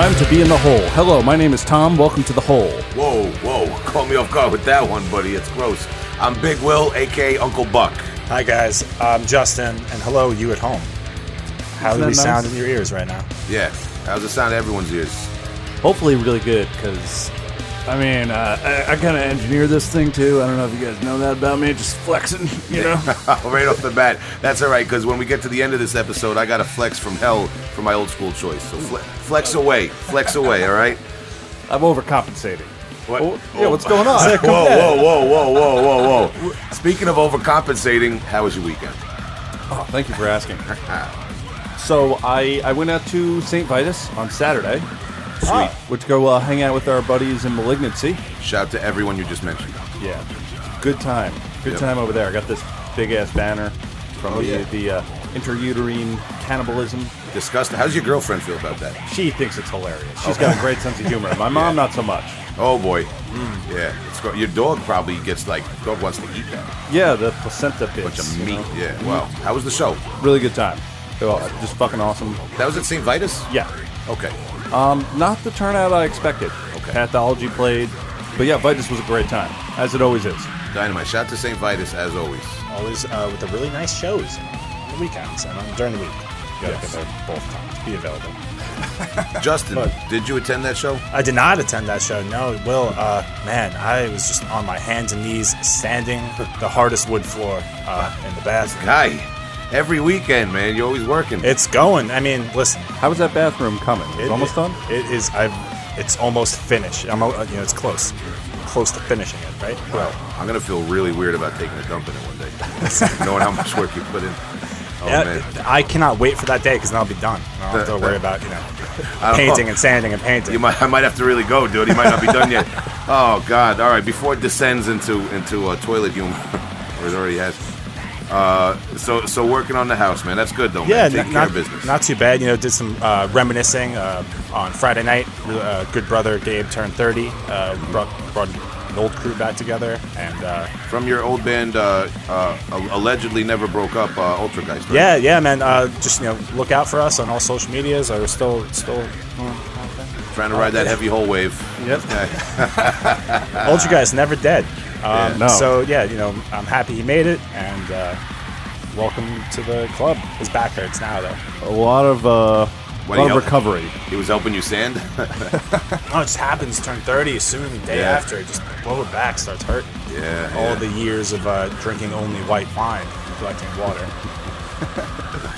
Time to be in the hole. Hello, my name is Tom. Welcome to the hole. Whoa, whoa, caught me off guard with that one, buddy. It's gross. I'm Big Will, aka Uncle Buck. Hi guys, I'm Justin, and hello, you at home. How Isn't do we that sound in your ears right now? Yeah, how's it sound in everyone's ears? Hopefully, really good because, I mean, uh, I, I kind of engineer this thing too. I don't know if you guys know that about me. Just flexing, you know. right off the bat. That's all right, because when we get to the end of this episode, I got a flex from hell for my old school choice. So fle- flex away, flex away, all right? I'm overcompensating. What? Oh, yeah, what's going on? Whoa, whoa, whoa, whoa, whoa, whoa, whoa. Speaking of overcompensating, how was your weekend? Oh, thank you for asking. So I, I went out to St. Vitus on Saturday. Sweet. Went to go uh, hang out with our buddies in Malignancy. Shout out to everyone you just mentioned. Yeah, good time. Good Yep. time over there. I got this big ass banner from Oh, the, yeah. the uh, intrauterine cannibalism. Disgusting. How's your girlfriend feel about that? She thinks it's hilarious. She's got a great sense of humor. My mom, not so much. Oh boy. Yeah. It's your dog probably gets like, dog wants to eat that. Yeah, the placenta bits. Bunch of you meat. know? Yeah. Wow. How was the show? Really good time. Oh, just fucking awesome. That was at St. Vitus? Yeah. Okay. Um, not the turnout I expected. Okay. Pathology played, but yeah, Vitus was a great time, as it always is. Dynamite. Shout to St. Vitus as always. Always uh, with the really nice shows on the weekends and on, during the week. You gotta Yes. get there both times, be available. Justin, But- did you attend that show? I did not attend that show. No, Will. Uh, man, I was just on my hands and knees, sanding the hardest wood floor uh, in the bathroom. Guy, every weekend, man. You're always working. It's going. I mean, listen, How is that bathroom coming? It's It- almost done. It is. I've. It's almost finished. I'm. uh, You know, it's close. Close to finishing it. Right. well, I'm gonna feel really weird about taking a dump in it one day, knowing how much work you put in. Oh Yeah, man, I cannot wait for that day because then I'll be done. I don't have to worry about you know painting know. and sanding and painting. You might, I might have to really go, dude. He might not be done yet. Oh God! All right, before it descends into into uh, toilet humor, or it already has. Uh, so so working on the house, man. That's good though. yeah, man. Taking n- care not, of business. not too bad. You know, did some uh, reminiscing uh, on Friday night. Uh, good brother Gabe turned 30. Uh, brought brought an old crew back together, and uh, From your old band, uh, uh, allegedly never broke up, uh, Ultrageist. Right? yeah, yeah, man. Uh, just you know, look out for us on all social medias. We're still still. Trying to ride that heavy hole wave. Yep. Ultra guys never dead. Um, Yeah. No. So yeah, you know, I'm happy he made it, and uh, welcome to the club. His back hurts now though. A lot of uh, What lot do of you- recovery. He was helping you sand. Oh, it just happens. Turn 30 as soon the day Yeah. after. It just lower back starts hurting. yeah. All yeah. the years of uh, drinking only white wine, collecting water.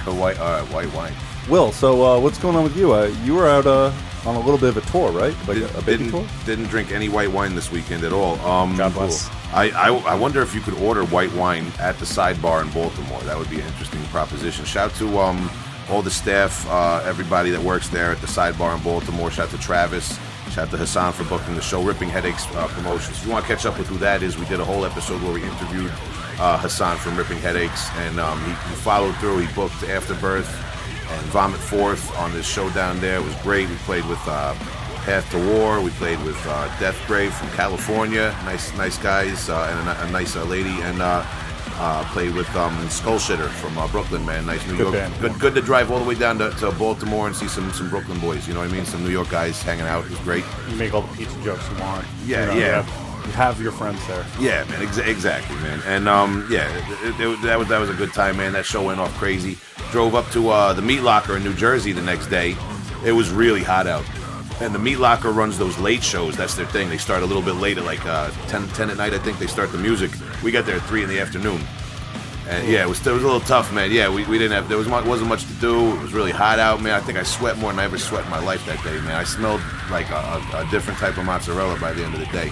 The white, uh, white wine. Will, so uh, what's going on with you? Uh, you were out uh, on a little bit of a tour, right? Like a, a baby didn't, tour. didn't drink any white wine this weekend at all. Um, God bless. I, I, I wonder if you could order white wine at the sidebar in Baltimore. That would be an interesting proposition. Shout to um, all the staff, uh, everybody that works there at the sidebar in Baltimore. Shout to Travis. Shout to Hassan for booking the show, Ripping Headaches uh, Promotions. If you want to catch up with who that is, we did a whole episode where we interviewed uh, Hassan from Ripping Headaches, and um, he, he followed through. He booked Afterbirth and Vomit Forth on this show down there. It was great. We played with uh, Path to War. We played with uh, Death Grave from California. Nice, nice guys, uh, and a, a nice uh, lady. And uh, uh, played with um, Skull Shitter from uh, Brooklyn, man. Nice New Good York. band. Good, good to drive all the way down to, to Baltimore and see some some Brooklyn boys. You know what I mean? Some New York guys hanging out. It was great. You make all the pizza jokes you want. Yeah, You know, yeah. You have, you have your friends there. Yeah, man, exa- exactly, man. And um, yeah, it, it, it- that was that was a good time, man. That show went off crazy. Drove up to uh, the Meat Locker in New Jersey the next day. It was really hot out, and the Meat Locker runs those late shows. That's their thing. They start a little bit late at like uh, 10, 10 at night. I think they start the music. We got there at three in the afternoon. And yeah, it was, it was a little tough, man. Yeah, we, we didn't have there was wasn't much to do. It was really hot out, man. I think I sweat more than I ever sweat in my life that day, man. I smelled like a, a, a different type of mozzarella by the end of the day.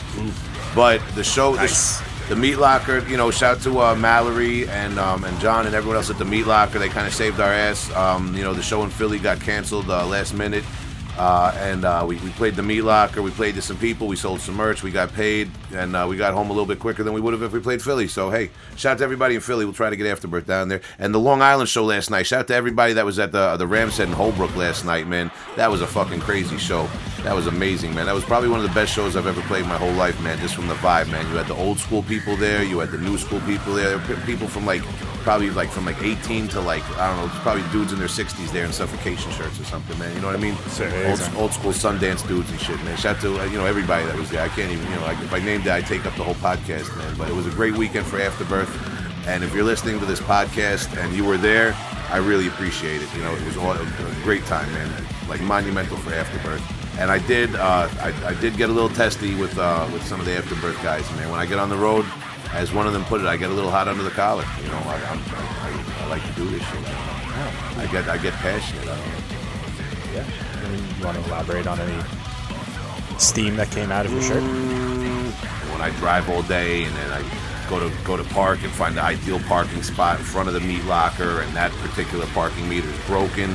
But the show, Nice. the Meat Locker, you know, shout to uh, Mallory and um, and John and everyone else at the Meat Locker. They kind of saved our ass. Um, you know, the show in Philly got canceled uh, last minute. Uh, and uh, we, we played the Meat Locker. We played to some people. We sold some merch. We got paid, and uh, we got home a little bit quicker than we would have if we played Philly. So hey, shout out to everybody in Philly. We'll try to get Afterbirth down there. And the Long Island show last night. Shout out to everybody that was at the the Ramshead in Holbrook last night, man. That was a fucking crazy show. That was amazing, man. That was probably one of the best shows I've ever played in my whole life, man. Just from the vibe, man. You had the old school people there. You had the new school people there. There were People from like probably like from like 18 to like I don't know, probably dudes in their 60s there in suffocation shirts or something, man. You know what I mean? Old, old school Sundance dudes and shit, man. Shout out to uh, you know everybody that was there. I can't even you know like, if I it, I take up the whole podcast, man. But it was a great weekend for Afterbirth. And if you're listening to this podcast and you were there, I really appreciate it. You know, it was all, a great time, man. Like monumental for Afterbirth. And I did, uh, I, I did get a little testy with uh, with some of the Afterbirth guys, man. When I get on the road, as one of them put it, I get a little hot under the collar. You know, I, I'm, I, I, like to do this shit. I get, I get passionate. I don't know. Yeah. You want to elaborate on any steam that came out of your shirt? When I drive all day and then I go to go to park and find the ideal parking spot in front of the meat locker and that particular parking meter is broken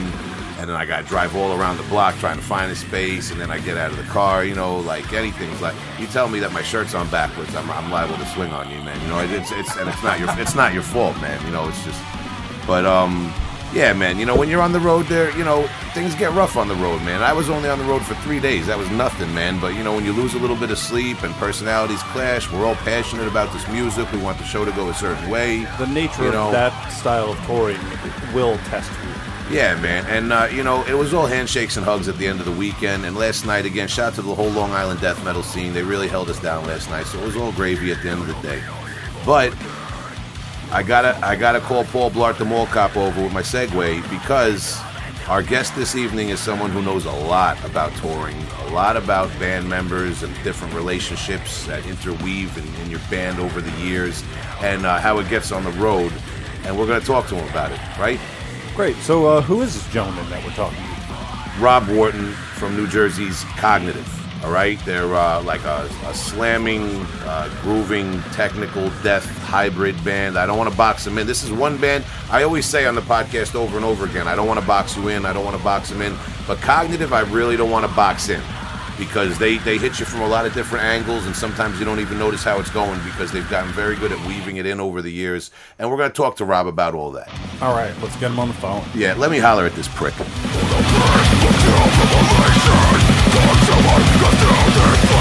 and then I got to drive all around the block trying to find a space and then I get out of the car you know like anything's like you tell me that my shirt's on backwards I'm, I'm liable to swing on you man you know it's it's and it's not your it's not your fault man you know it's just but um yeah, man. You know, when you're on the road there, you know, things get rough on the road, man. I was only on the road for three days. That was nothing, man. But, you know, when you lose a little bit of sleep and personalities clash, we're all passionate about this music. We want the show to go a certain way. The nature You of that style of touring will test you. Yeah, man. And, uh, you know, it was all handshakes and hugs at the end of the weekend. And last night, again, shout out to the whole Long Island death metal scene. They really held us down last night. So it was all gravy at the end of the day. But I gotta I gotta call Paul Blart the Mall Cop over with my segue because our guest this evening is someone who knows a lot about touring, a lot about band members and different relationships that interweave in, in your band over the years, and uh, how it gets on the road. And we're gonna talk to him about it, right? Great. So, uh, who is this gentleman that we're talking to? Rob Wharton from New Jersey's Cognitive. All right, they're uh, like a, a slamming, uh, grooving, technical death hybrid band. I don't want to box them in. This is one band I always say on the podcast over and over again. I don't want to box you in. I don't want to box them in. But Cognitive, I really don't want to box in because they they hit you from a lot of different angles, and sometimes you don't even notice how it's going because they've gotten very good at weaving it in over the years. And we're going to talk to Rob about all that. All right, let's get him on the phone. Yeah, let me holler at this prick. Please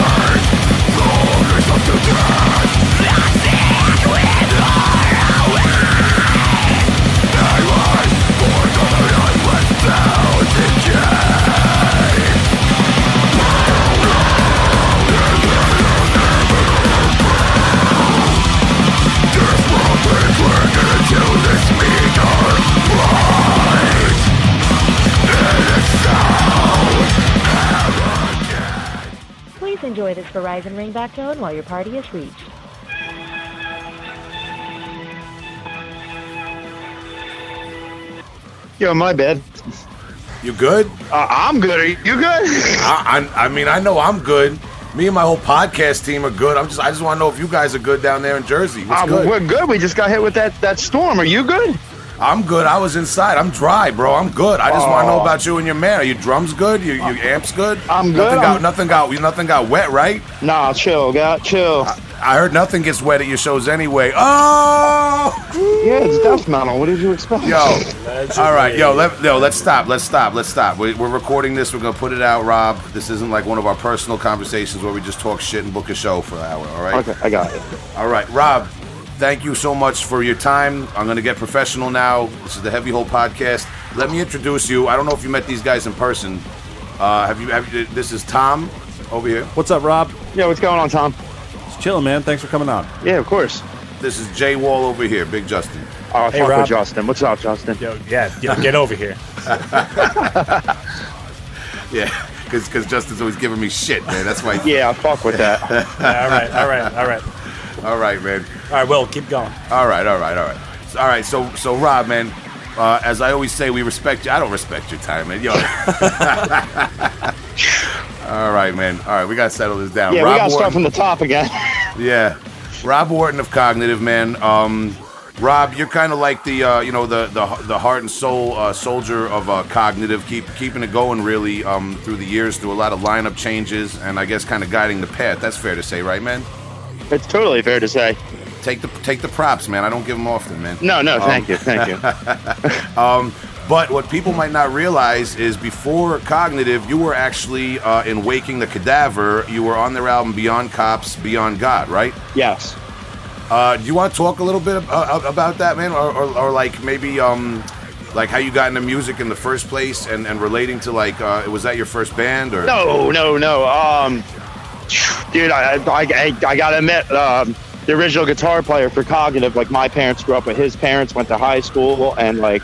Verizon ringback tone while your party is reached. Yo, my bad. You good? Uh, I'm good. Are you good? I, I, I mean, I know I'm good. Me and my whole podcast team are good. I'm just, I just want to know if you guys are good down there in Jersey. What's Uh, good? We're good. We just got hit with that, that storm. Are you good? I'm good. I was inside. I'm dry, bro. I'm good. I just want to know oh. about you and your man. Are your drums good? Your, your amps good? I'm good. Nothing got, I'm- nothing got, nothing got wet, right? Nah, chill, got chill. I heard nothing gets wet at your shows anyway. Oh, yeah, it's death metal. What did you expect? yo. All right, yo, let, yo, let's stop. Let's stop. Let's stop. We, we're recording this. We're gonna put it out, Rob. This isn't like one of our personal conversations where we just talk shit and book a show for an hour. All right. Okay, I got it. All right, Rob. Thank you so much for your time. I'm going to get professional now. This is the Heavy Hole podcast. Let me introduce you. I don't know if you met these guys in person. Uh, have you? Have you? This is Tom over here. What's up, Rob? Yeah, what's going on, Tom? It's chilling, man. Thanks for coming on. Yeah, of course. This is Jay Wall over here. Big Justin. Oh, Hey, fuck Rob. with Justin. What's up, Justin? Yo, yeah, yo, get over here. Yeah, because Justin's always giving me shit, man. That's why. Yeah, I fuck with that. all right, all right, all right. All right, man. All right, Will, keep going. All right, all right, all right. All right, so so Rob, man. Uh, as I always say, we respect you. I don't respect your time, man. Yo. all right, man. All right, we gotta settle this down. Yeah, Rob we got to Wharton- start from the top again. Yeah, Rob Wharton of Cognitive, man. Um, Rob, you're kind of like the uh, you know the the the heart and soul uh, soldier of uh, Cognitive, keep keeping it going really um, through the years, through a lot of lineup changes, and I guess kind of guiding the path. That's fair to say, right, man? It's totally fair to say. Take the take the props, man. I don't give them often, man. No, no, Um, thank you, thank you. But what people might not realize is before Cognitive, you were actually uh, in Waking the Cadaver. You were on their album Beyond Cops, Beyond God, right? yes. Uh, do you want to talk a little bit ab- uh, about that, man, or, or, or like maybe um, like how you got into music in the first place, and, and relating to like uh, was that your first band or? No, no, no. Um, dude, I, I, I, I gotta admit, um, the original guitar player for Cognitive, like my parents grew up with his parents, went to high school, and like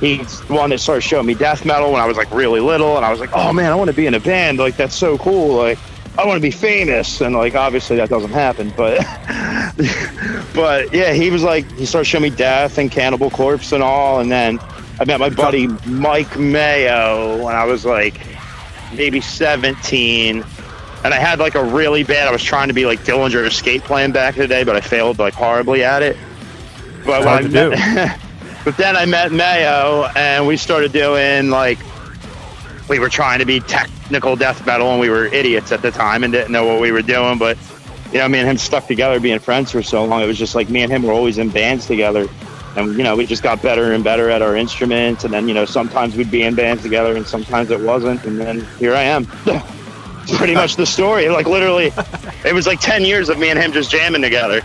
he's the one that started showing me death metal when I was like really little, and I was like, oh man, I want to be in a band. Like that's so cool. Like I want to be famous, and like obviously that doesn't happen, but but yeah, he was like he started showing me death and Cannibal Corpse and all, and then I met my buddy Mike Mayo when I was like maybe 17 and I had like a really bad I was trying to be like Dillinger Escape Plan back in the day but I failed like horribly at it. But hard when to I met, but then I met Mayo and we started doing like we were trying to be technical death metal and we were idiots at the time and didn't know what we were doing. But you know me and him stuck together being friends for so long. It was just like me and him were always in bands together. And you know we just got better and better at our instruments. And then you know sometimes we'd be in bands together and sometimes it wasn't. And then here i am pretty much the story like literally it was like 10 years of me and him just jamming together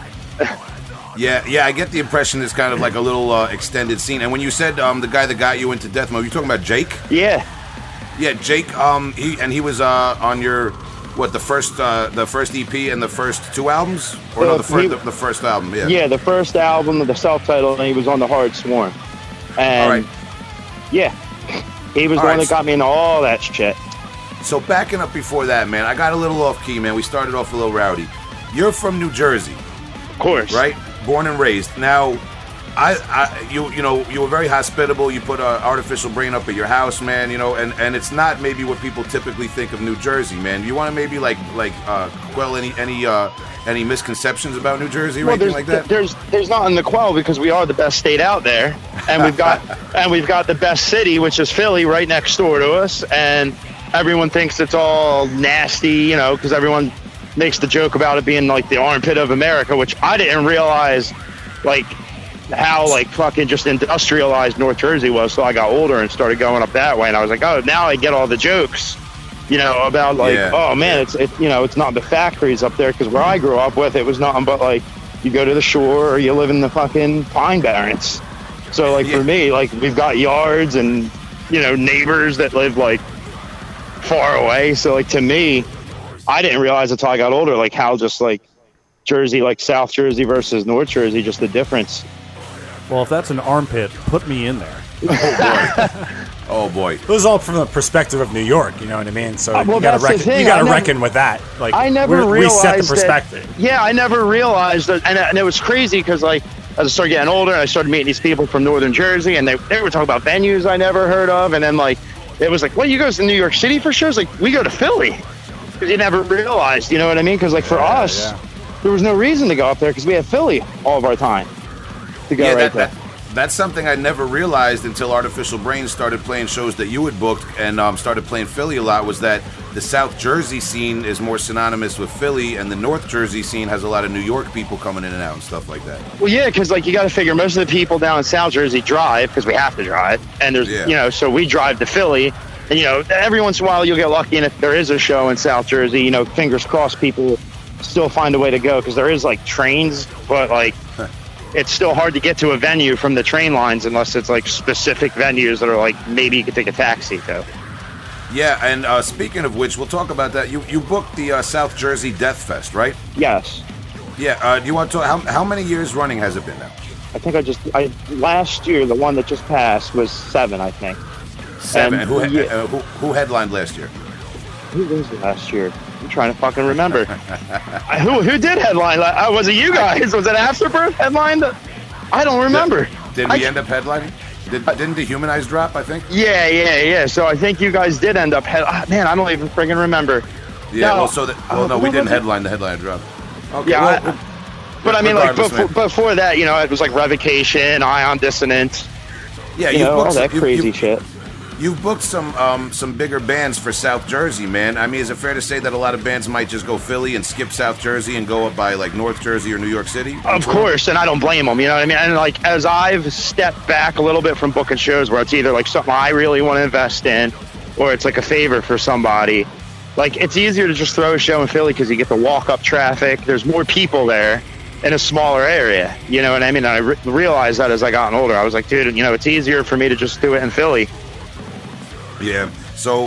Yeah, yeah, I get the impression it's kind of like a little uh, extended scene. And when you said um, the guy that got you into death mode, you talking about Jake? yeah Yeah, Jake. Um, he and he was uh, on your what the first uh, the first EP and the first two albums, or no, Uh, the first he- the, the first album. Yeah. yeah the first album the self-titled and he was on the hard sworn and All right. yeah he was All the right, one that got me into all that shit So backing up before that, man, I got a little off key, man. We started off a little rowdy. You're from New Jersey, of course right? Born and raised. Now, I, I you you know you were very hospitable. You put an artificial brain up at your house, man. You know, and and it's not maybe what people typically think of New Jersey, man. Do you want to maybe like like uh, quell any any uh, any misconceptions about New Jersey or Well, anything like that? there's there's not in the quell because we are the best state out there, and we've got and we've got the best city, which is Philly, right next door to us, and everyone thinks it's all nasty, you know, because everyone makes the joke about it being like the armpit of America, which I didn't realize, like how like fucking just industrialized North Jersey was. So I got older and started going up that way, and I was like, oh, now I get all the jokes. You know about like, Yeah. oh man, it's it, you know it's not the factories up there because where I grew up with it was nothing but like you go to the shore or you live in the fucking pine barrens. So like Yeah. for me, like we've got yards and you know neighbors that live like far away. So like to me, I didn't realize until I got older like how just like Jersey, like South Jersey versus North Jersey, just the difference. Well, if that's an armpit, put me in there. oh boy. oh boy! It was all from the perspective of New York, you know what I mean? So Uh, well, you got to reckon, you got to reckon with that. Like I never we're- we realized set the that- perspective. yeah, I never realized that, and, and it was crazy because like as I started getting older, and I started meeting these people from Northern Jersey, and they they were talking about venues I never heard of, and then like it was like, well, you guys to New York City for shows? Like we go to Philly because you never realized, you know what I mean? Because like for us, yeah. there was no reason to go up there because we had Philly all of our time to go Yeah, right that, there. that, that's something I never realized until Artificial Brains started playing shows that you had booked and um, started playing Philly a lot. Was that the South Jersey scene is more synonymous with Philly, and the North Jersey scene has a lot of New York people coming in and out and stuff like that. Well, yeah, because like you got to figure most of the people down in South Jersey drive because we have to drive, and there's Yeah. you know so we drive to Philly, and you know every once in a while you'll get lucky, and if there is a show in South Jersey, you know fingers crossed people still find a way to go because there is like trains, but like it's still hard to get to a venue from the train lines unless it's like specific venues that are like maybe you could take a taxi to. Yeah, and uh, speaking of which, we'll talk about that. You you booked the uh, South Jersey Death Fest, right? Yes, Yeah. Uh, do you want to? How, how many years running has it been now? I think I just I last year the one that just passed was seven, I think. Seven. And- who, yeah. uh, who who headlined last year? Who was it last year? I'm trying to fucking remember. I- who who did headline? Uh, was it you guys? Was it Afterbirth headline? I don't remember. Did I- we end up headlining? Did, didn't Dehumanize drop? I think. Yeah, yeah, yeah. So I think you guys did end up head. ah, man, I don't even friggin' remember. Yeah. No. Well, so that. Well, Uh, no, we didn't headline the headline drop. Okay. Yeah, well, I- But I mean, like before, before that, you know, it was like Revocation, Ion Dissonance, yeah, you you've know, all booked some- that you- crazy you- shit. You've booked some um, some bigger bands for South Jersey, man. I mean, is it fair to say that a lot of bands might just go Philly and skip South Jersey and go up by like North Jersey or New York City? Of course, and I don't blame them. You know what I mean? And like as I've stepped back a little bit from booking shows, where it's either like something I really want to invest in, or it's like a favor for somebody. Like it's easier to just throw a show in Philly because you get the walk up traffic. There's more people there, in a smaller area. You know what I mean? And I re- realized that as I got older, I was like, dude, you know, it's easier for me to just do it in Philly. Yeah. So,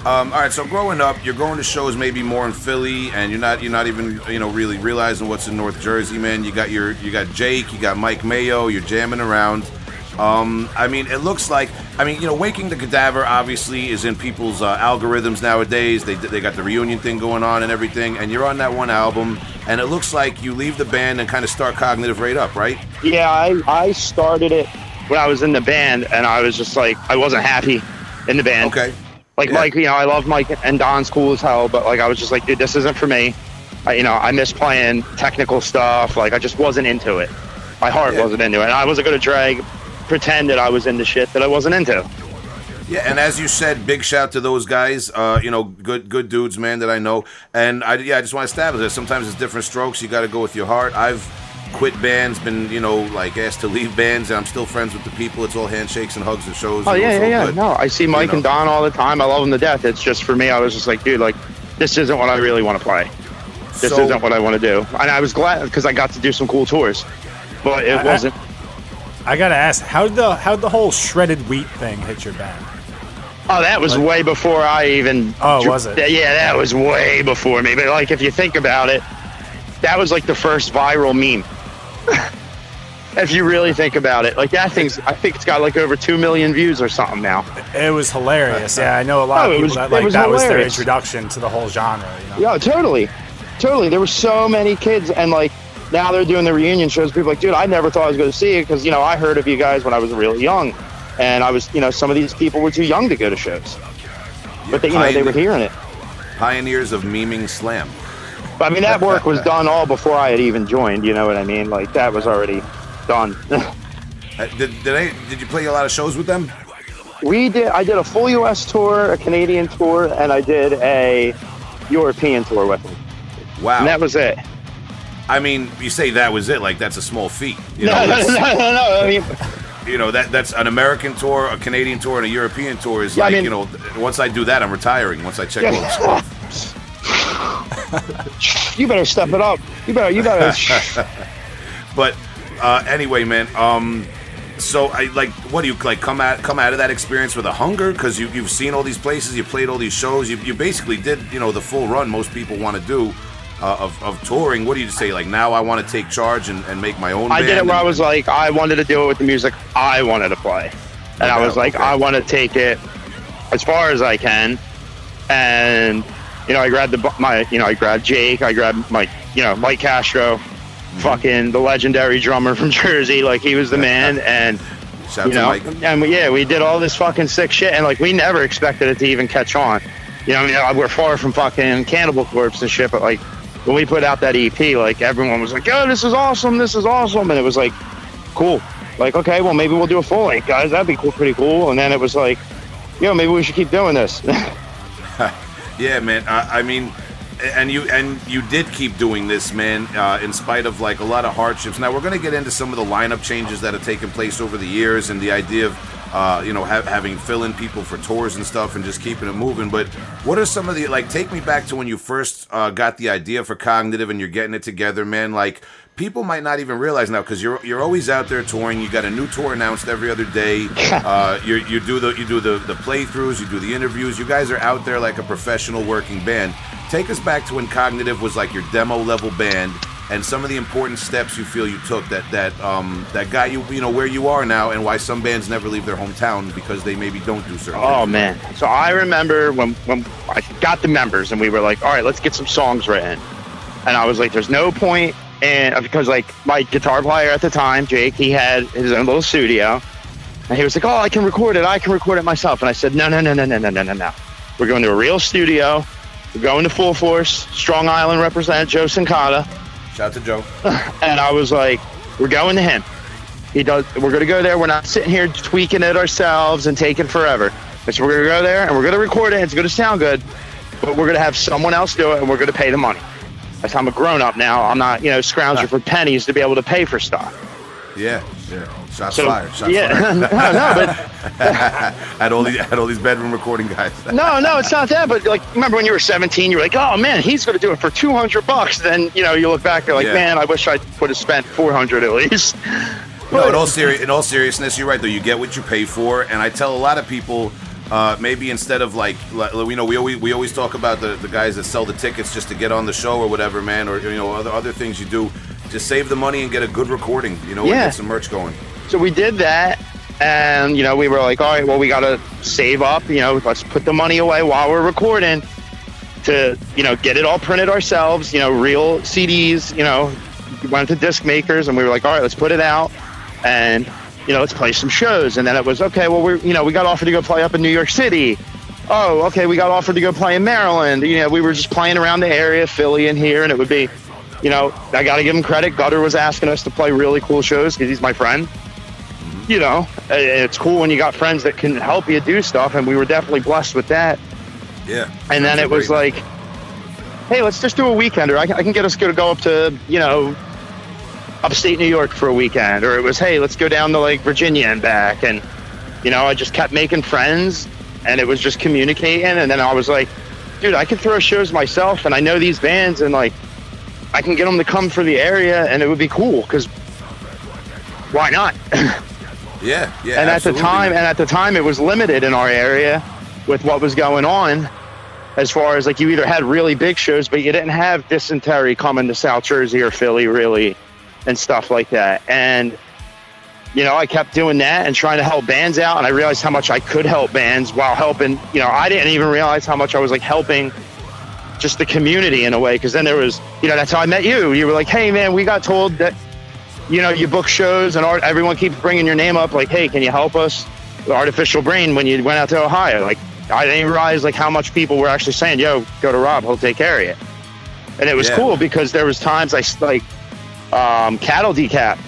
um, all right. So growing up, you're going to shows maybe more in Philly, and you're not you're not even you know really realizing what's in North Jersey, man. You got your you got Jake, you got Mike Mayo, you're jamming around. Um, I mean, it looks like I mean you know, Waking the Cadaver obviously is in people's uh, algorithms nowadays. They they got the reunion thing going on and everything, and you're on that one album, and it looks like you leave the band and kind of start Cognitive right up, right? Yeah, I, I started it when I was in the band, and I was just like, I wasn't happy in the band. Okay. Like Yeah. Mike, you know, I love Mike and Don's cool as hell, but like I was just like, dude, this isn't for me. I, you know, I miss playing technical stuff. Like I just wasn't into it. My heart Yeah. wasn't into it. And I wasn't gonna drag, pretend that I was into shit that I wasn't into. Yeah, and as you said, big shout to those guys. Uh, you know, good good dudes, man, that I know. And I yeah, I just want to establish that sometimes it's different strokes. You got to go with your heart. I've quit bands, been you know like asked to leave bands, and I'm still friends with the people. It's all handshakes and hugs and shows. Oh you know, yeah, yeah, yeah. good. No, I see Mike know. and Don all the time. I love them to death. It's just for me, I was just like, dude, like this isn't what I really want to play. This So- isn't what I want to do. And I was glad because I got to do some cool tours, but it I- wasn't. I gotta ask, how would the how the whole shredded wheat thing hit your band? Oh, that was way before I even. Oh, was it? Yeah, that was way before me. But like, if you think about it, that was like the first viral meme. if you really think about it, like that thing's, I think it's got like over two million views or something now. It was hilarious. Yeah, I know a lot Oh, of it people was- that like was that was their introduction to the whole genre. You know? Yeah, totally, totally. There were so many kids, and like now they're doing the reunion shows. People are like, dude, I never thought I was going to see it because you know I heard of you guys when I was really young, and I was, you know, some of these people were too young to go to shows, but they, you know, they were hearing it. Pioneers of meming slam. I mean, that work was done all before I had even joined. You know what I mean? Like that was already done. Uh, did did, I, did you play a lot of shows with them? we did. I did a full U.S. tour, a Canadian tour, and I did a European tour with them. Wow. And that was it. I mean, you say that was it, like that's a small feat. You know, No, no, no, no, no. I mean, you know that that's an American tour, a Canadian tour, and a European tour is Yeah, I like mean- you know. Once I do that, I'm retiring. Once I check all yeah. stuff. You better step it up. You better. You better. But uh, anyway, man. Um, so I like, what do you like? Come out, come out of that experience with a hunger because you you've seen all these places, you played all these shows, you, you basically did you know the full run most people want to do uh, of of touring. What do you say? Like now, I want to take charge and, and make my own. I did it band where I was like, I wanted to do it with the music I wanted to play, and I was like, Okay. I want to take it as far as I can, and you know, I grabbed the my, you know, I grabbed Jake, I grabbed my, you know, Mike Castro, Mm-hmm. fucking the legendary drummer from Jersey, like he was the man, and Shout you know, Mike. and we, yeah, we did all this fucking sick shit, and like we never expected it to even catch on. You know, I mean, we're far from fucking Cannibal Corpse and shit, but like when we put out that EP, like everyone was like, "Oh, this is awesome! This is awesome!" And it was like, cool. Like, okay, well, maybe we'll do a full length, guys. That'd be cool, pretty cool. And then it was like, yo, maybe we should keep doing this. Yeah, man. I, I mean, and you and you did keep doing this, man, uh, in spite of like a lot of hardships. Now we're going to get into some of the lineup changes that have taken place over the years, and the idea of uh, you know ha- having fill-in people for tours and stuff, and just keeping it moving. But what are some of the like? Take me back to when you first uh, got the idea for Cognitive, and you're getting it together, man. Like people might not even realize now because you're you're always out there touring. You got a new tour announced every other day. Uh, you you do the you do the the playthroughs. You do the interviews. You guys are out there like a professional working band. Take us back to when Cognitive was like your demo level band, and some of the important steps you feel you took that that um that got you you know where you are now, and why some bands never leave their hometown because they maybe don't do certain. Oh things. man! So I remember when when I got the members and we were like, all right, let's get some songs written. And I was like, there's no point, and uh, because like my guitar player at the time, Jake, he had his own little studio, and he was like, oh, I can record it, I can record it myself. And I said, no, no, no, no, no, no, no, no, no. We're going to a real studio. We're going to Full Force. Strong Island represent Joe Cincotta. Shout out to Joe. And I was like, we're going to him. He does. We're going to go there. We're not sitting here tweaking it ourselves and taking forever. I said, we're going to go there and we're going to record it. It's going to sound good, but we're going to have someone else do it and we're going to pay the money. Said, I'm a grown up now. I'm not, you know, scrounging for pennies to be able to pay for stuff. Yeah, yeah. Shots So, fired. Shots yeah, fired. no, no, but Had all these had all these bedroom recording guys. no, no, it's not that. But like, remember when you were 17, you were like, oh man, he's going to do it for 200 bucks. Then you know, you look back, you're like, Yeah. man, I wish I would have spent 400 at least. No, in all seri- in all seriousness, you're right though. You get what you pay for, and I tell a lot of people. Uh, maybe instead of like, you know, we always we always talk about the, the guys that sell the tickets just to get on the show or whatever, man, or you know other other things you do. Just save the money and get a good recording, you know, and Yeah. get some merch going. So we did that, and you know, we were like, all right, well, we got to save up. You know, let's put the money away while we're recording to you know get it all printed ourselves. You know, real CDs. You know, went to disc makers, and we were like, all right, let's put it out, and you know, let's play some shows. And then it was okay. Well, we you know we got offered to go play up in New York City. Oh, okay. We got offered to go play in Maryland. You know, we were just playing around the area, Philly and here, and it would be, you know, I got to give him credit. Gutter was asking us to play really cool shows because he's my friend mm-hmm. you know, it's cool when you got friends that can help you do stuff, and we were definitely blessed with that. Yeah. And then it was like, hey, let's just do a weekender. I I can get us to go up to, you know, upstate New York for a weekend. Or it was, hey, let's go down to like Virginia and back. And, you know, I just kept making friends, and it was just communicating. And then I was like, dude, I can throw shows myself, and I know these bands, and like, I can get them to come for the area, and it would be cool because why not? yeah, yeah. and absolutely. at the time and at the time it was limited in our area with what was going on as far as like you either had really big shows but you didn't have dysentery coming to south jersey or philly really and stuff like that and you know i kept doing that and trying to help bands out and i realized how much i could help bands while helping you know i didn't even realize how much i was like helping just the community in a way because then there was you know that's how i met you you were like hey man we got told that you know, you book shows and art, everyone keeps bringing your name up, like, hey, can you help us? The artificial brain when you went out to Ohio. Like, I didn't realize like how much people were actually saying, yo, go to Rob, he'll take care of you. And it was Yeah. cool because there was times I like um, cattle decap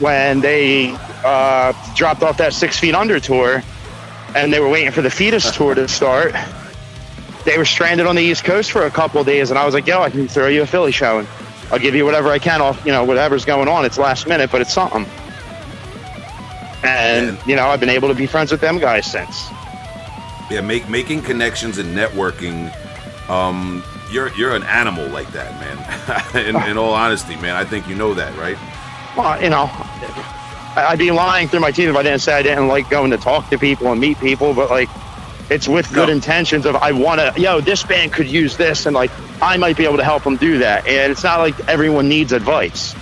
when they uh, dropped off that six feet under tour and they were waiting for the fetus tour to start. They were stranded on the East Coast for a couple of days, and I was like, "Yo, I can throw you a Philly show, and I'll give you whatever I can off, you know, whatever's going on. It's last minute, but it's something." And you know, I've been able to be friends with them guys since. Yeah, make, making connections and networking. Um, you're you're an animal like that, man. in, in all honesty, man, I think you know that, right? Well, you know, I'd be lying through my teeth if I didn't say I didn't like going to talk to people and meet people, but like, it's with good No. intentions of I want to, yo, this band could use this, and like, I might be able to help them do that. And it's not like everyone needs advice.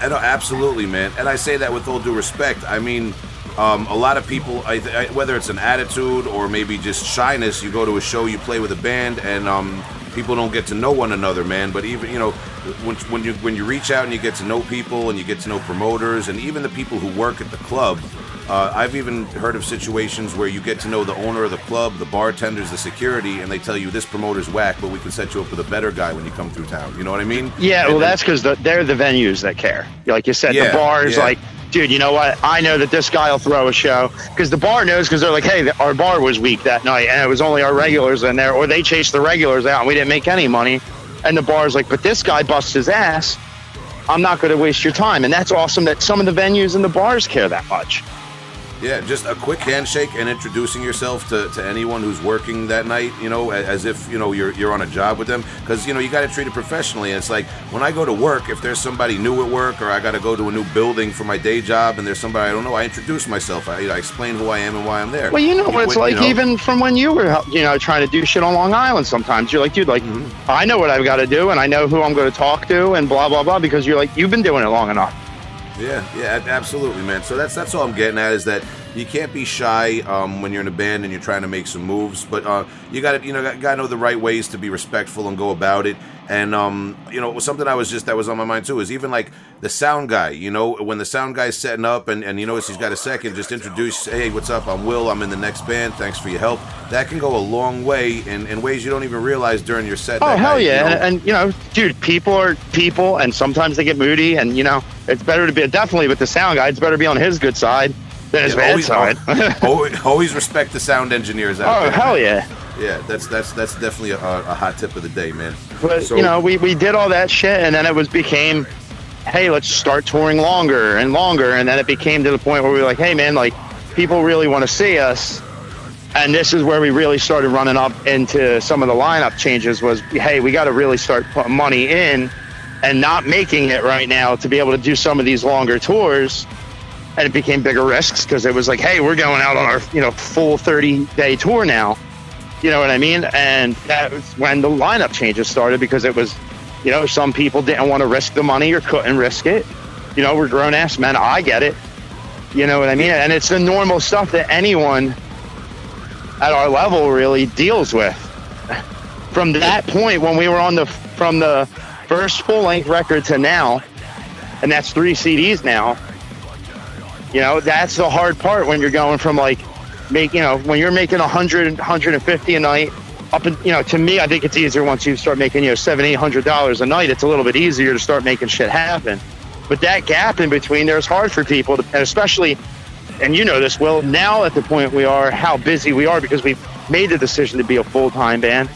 I know, absolutely, man. And I say that with all due respect. I mean, um, a lot of people, I, I, whether it's an attitude or maybe just shyness, you go to a show, you play with a band, and um, people don't get to know one another, man. But even you know, when, when you when you reach out and you get to know people and you get to know promoters and even the people who work at the club. Uh, I've even heard of situations where you get to know the owner of the club, the bartenders, the security, and they tell you this promoter's whack, but we can set you up with a better guy when you come through town. You know what I mean? Yeah, And- well, and- that's because the, they're the venues that care. Like you said, Yeah, the bars, yeah. like, dude, you know what? I know that this guy will throw a show because the bar knows because they're like, hey, our bar was weak that night and it was only our regulars in there, or they chased the regulars out and we didn't make any money. And the bar's like, but this guy busts his ass. I'm not going to waste your time. And that's awesome that some of the venues and the bars care that much. Yeah, just a quick handshake and introducing yourself to, to anyone who's working that night, you know, as if, you know, you're, you're on a job with them. Because, you know, you got to treat it professionally. And it's like when I go to work, if there's somebody new at work or I got to go to a new building for my day job and there's somebody I don't know, I introduce myself. I, I explain who I am and why I'm there. Well, you know what it's You like, know? even from when you were, you know, trying to do shit on Long Island. Sometimes you're like, dude, like, mm-hmm. I know what I've got to do, and I know who I'm going to talk to, and blah blah blah, because you're like, you've been doing it long enough. Yeah, yeah, absolutely, man. So that's that's all I'm getting at is that you can't be shy um, when you're in a band and you're trying to make some moves, but uh, you got to you know got to know the right ways to be respectful and go about it. And um, you know, something I was just that was on my mind too is even like the sound guy. You know, when the sound guy's setting up and, and you notice he's got a second, just introduce, hey, what's up? I'm Will. I'm in the next band. Thanks for your help. That can go a long way in, in ways you don't even realize during your set. Oh hell guy, you yeah, know- and, and you know, dude, people are people, and sometimes they get moody, and you know, it's better to be definitely with the sound guy. It's better to be on his good side than his Yeah, bad always, side. always, always respect the sound engineers out oh there. hell yeah. Yeah, that's that's that's definitely a, a hot tip of the day, man. But So- you know, we, we did all that shit, and then it was became hey, let's start touring longer and longer. And then it became to the point where we were like, hey, man, like people really want to see us. And this is where we really started running up into some of the lineup changes was, hey, we got to really start putting money in and not making it right now to be able to do some of these longer tours. And it became bigger risks because it was like, hey, we're going out on our, you know, full 30 day tour now. You know what I mean? And that was when the lineup changes started because it was, you know, some people didn't want to risk the money or couldn't risk it. You know, we're grown ass men. I get it. You know what I mean? And it's the normal stuff that anyone at our level really deals with. From that point, when we were on the from the first full length record to now, and that's three CDs now. You know, that's the hard part when you're going from like make you know when you're making 100 150 a night up and you know to me i think it's easier once you start making you know seven eight hundred dollars a night it's a little bit easier to start making shit happen. But that gap in between there is hard for people to, and especially and you know this well now at the point we are how busy we are because we've made the decision to be a full-time band.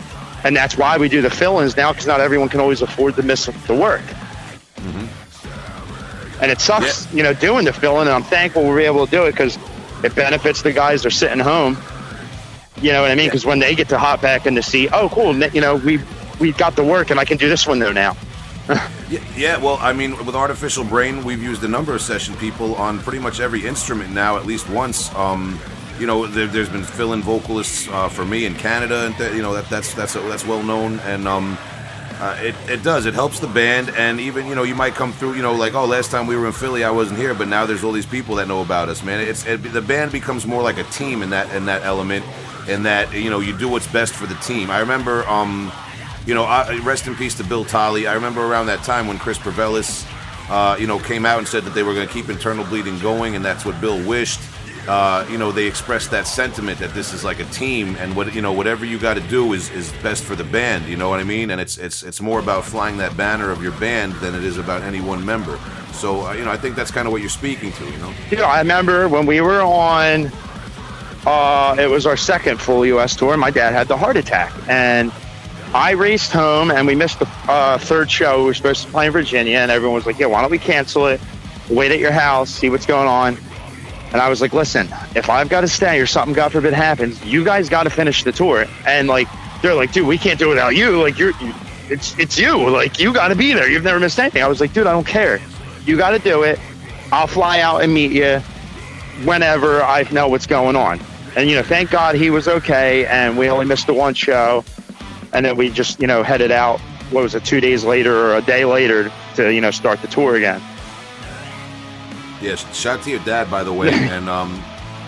And that's why we do the fill-ins now because not everyone can always afford to miss the work. Mm-hmm. And it sucks you know doing the fill-in and i'm thankful we're able to do it because it benefits the guys that are sitting home. You know what i mean? Because when they get to hop back in the seat oh cool you know we we got the work and i can do this one though now. Yeah, yeah, well, I mean, with Artificial Brain, we've used a number of session people on pretty much every instrument now, at least once. Um, you know, there, there's been fill-in vocalists uh, for me in Canada, and th- you know that that's that's that's well known, and um, uh, it it does it helps the band, and even you know you might come through, you know, like oh last time we were in Philly I wasn't here, but now there's all these people that know about us, man. It's it, the band becomes more like a team in that in that element, in that you know you do what's best for the team. I remember. Um, you know, I, rest in peace to Bill Tolley. I remember around that time when Chris Pervelis, uh, you know, came out and said that they were going to keep internal bleeding going, and that's what Bill wished. Uh, you know, they express that sentiment that this is like a team, and what you know, whatever you got to do is, is best for the band. You know what I mean? And it's it's it's more about flying that banner of your band than it is about any one member. So uh, you know, I think that's kind of what you're speaking to. You know? you know i remember when we were on uh, it was our second full us tour my dad had the heart attack and i raced home and we missed the uh, third show we were supposed to play in virginia and everyone was like yeah why don't we cancel it wait at your house see what's going on and i was like listen if i've got to stay or something god forbid happens you guys got to finish the tour and like they're like dude we can't do it without you like you're you, it's it's you like you got to be there you've never missed anything i was like dude i don't care you got to do it i'll fly out and meet you whenever I know what's going on. And you know, thank God he was okay, and we only missed the one show, and then we just you know headed out. What was it? Two days later or a day later to you know start the tour again. Yes. Shout out to your dad, by the way, and um,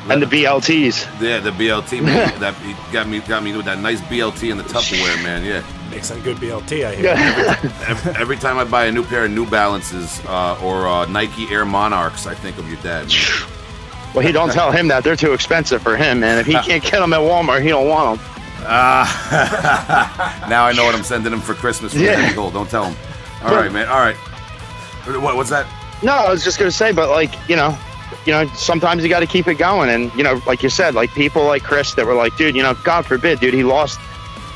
And the BLTs. yeah, the BLT man, that he got me got me with that nice BLT in the Tupperware, man. Yeah. Makes a good BLT, I hear. Every, every time I buy a new pair of New Balances uh, or uh, Nike Air Monarchs, I think of your dad. man. Well, he don't tell him that they're too expensive for him, man. If he can't get them at Walmart, he don't want them. Now I know what I'm sending him for Christmas. For Yeah. yeah. Gold. Don't tell him. All right, man. All right. What, what's that? No, I was just gonna say, but like you know, you know, sometimes you got to keep it going, and you know, like you said, like people like Chris that were like, dude, you know, God forbid, dude, he lost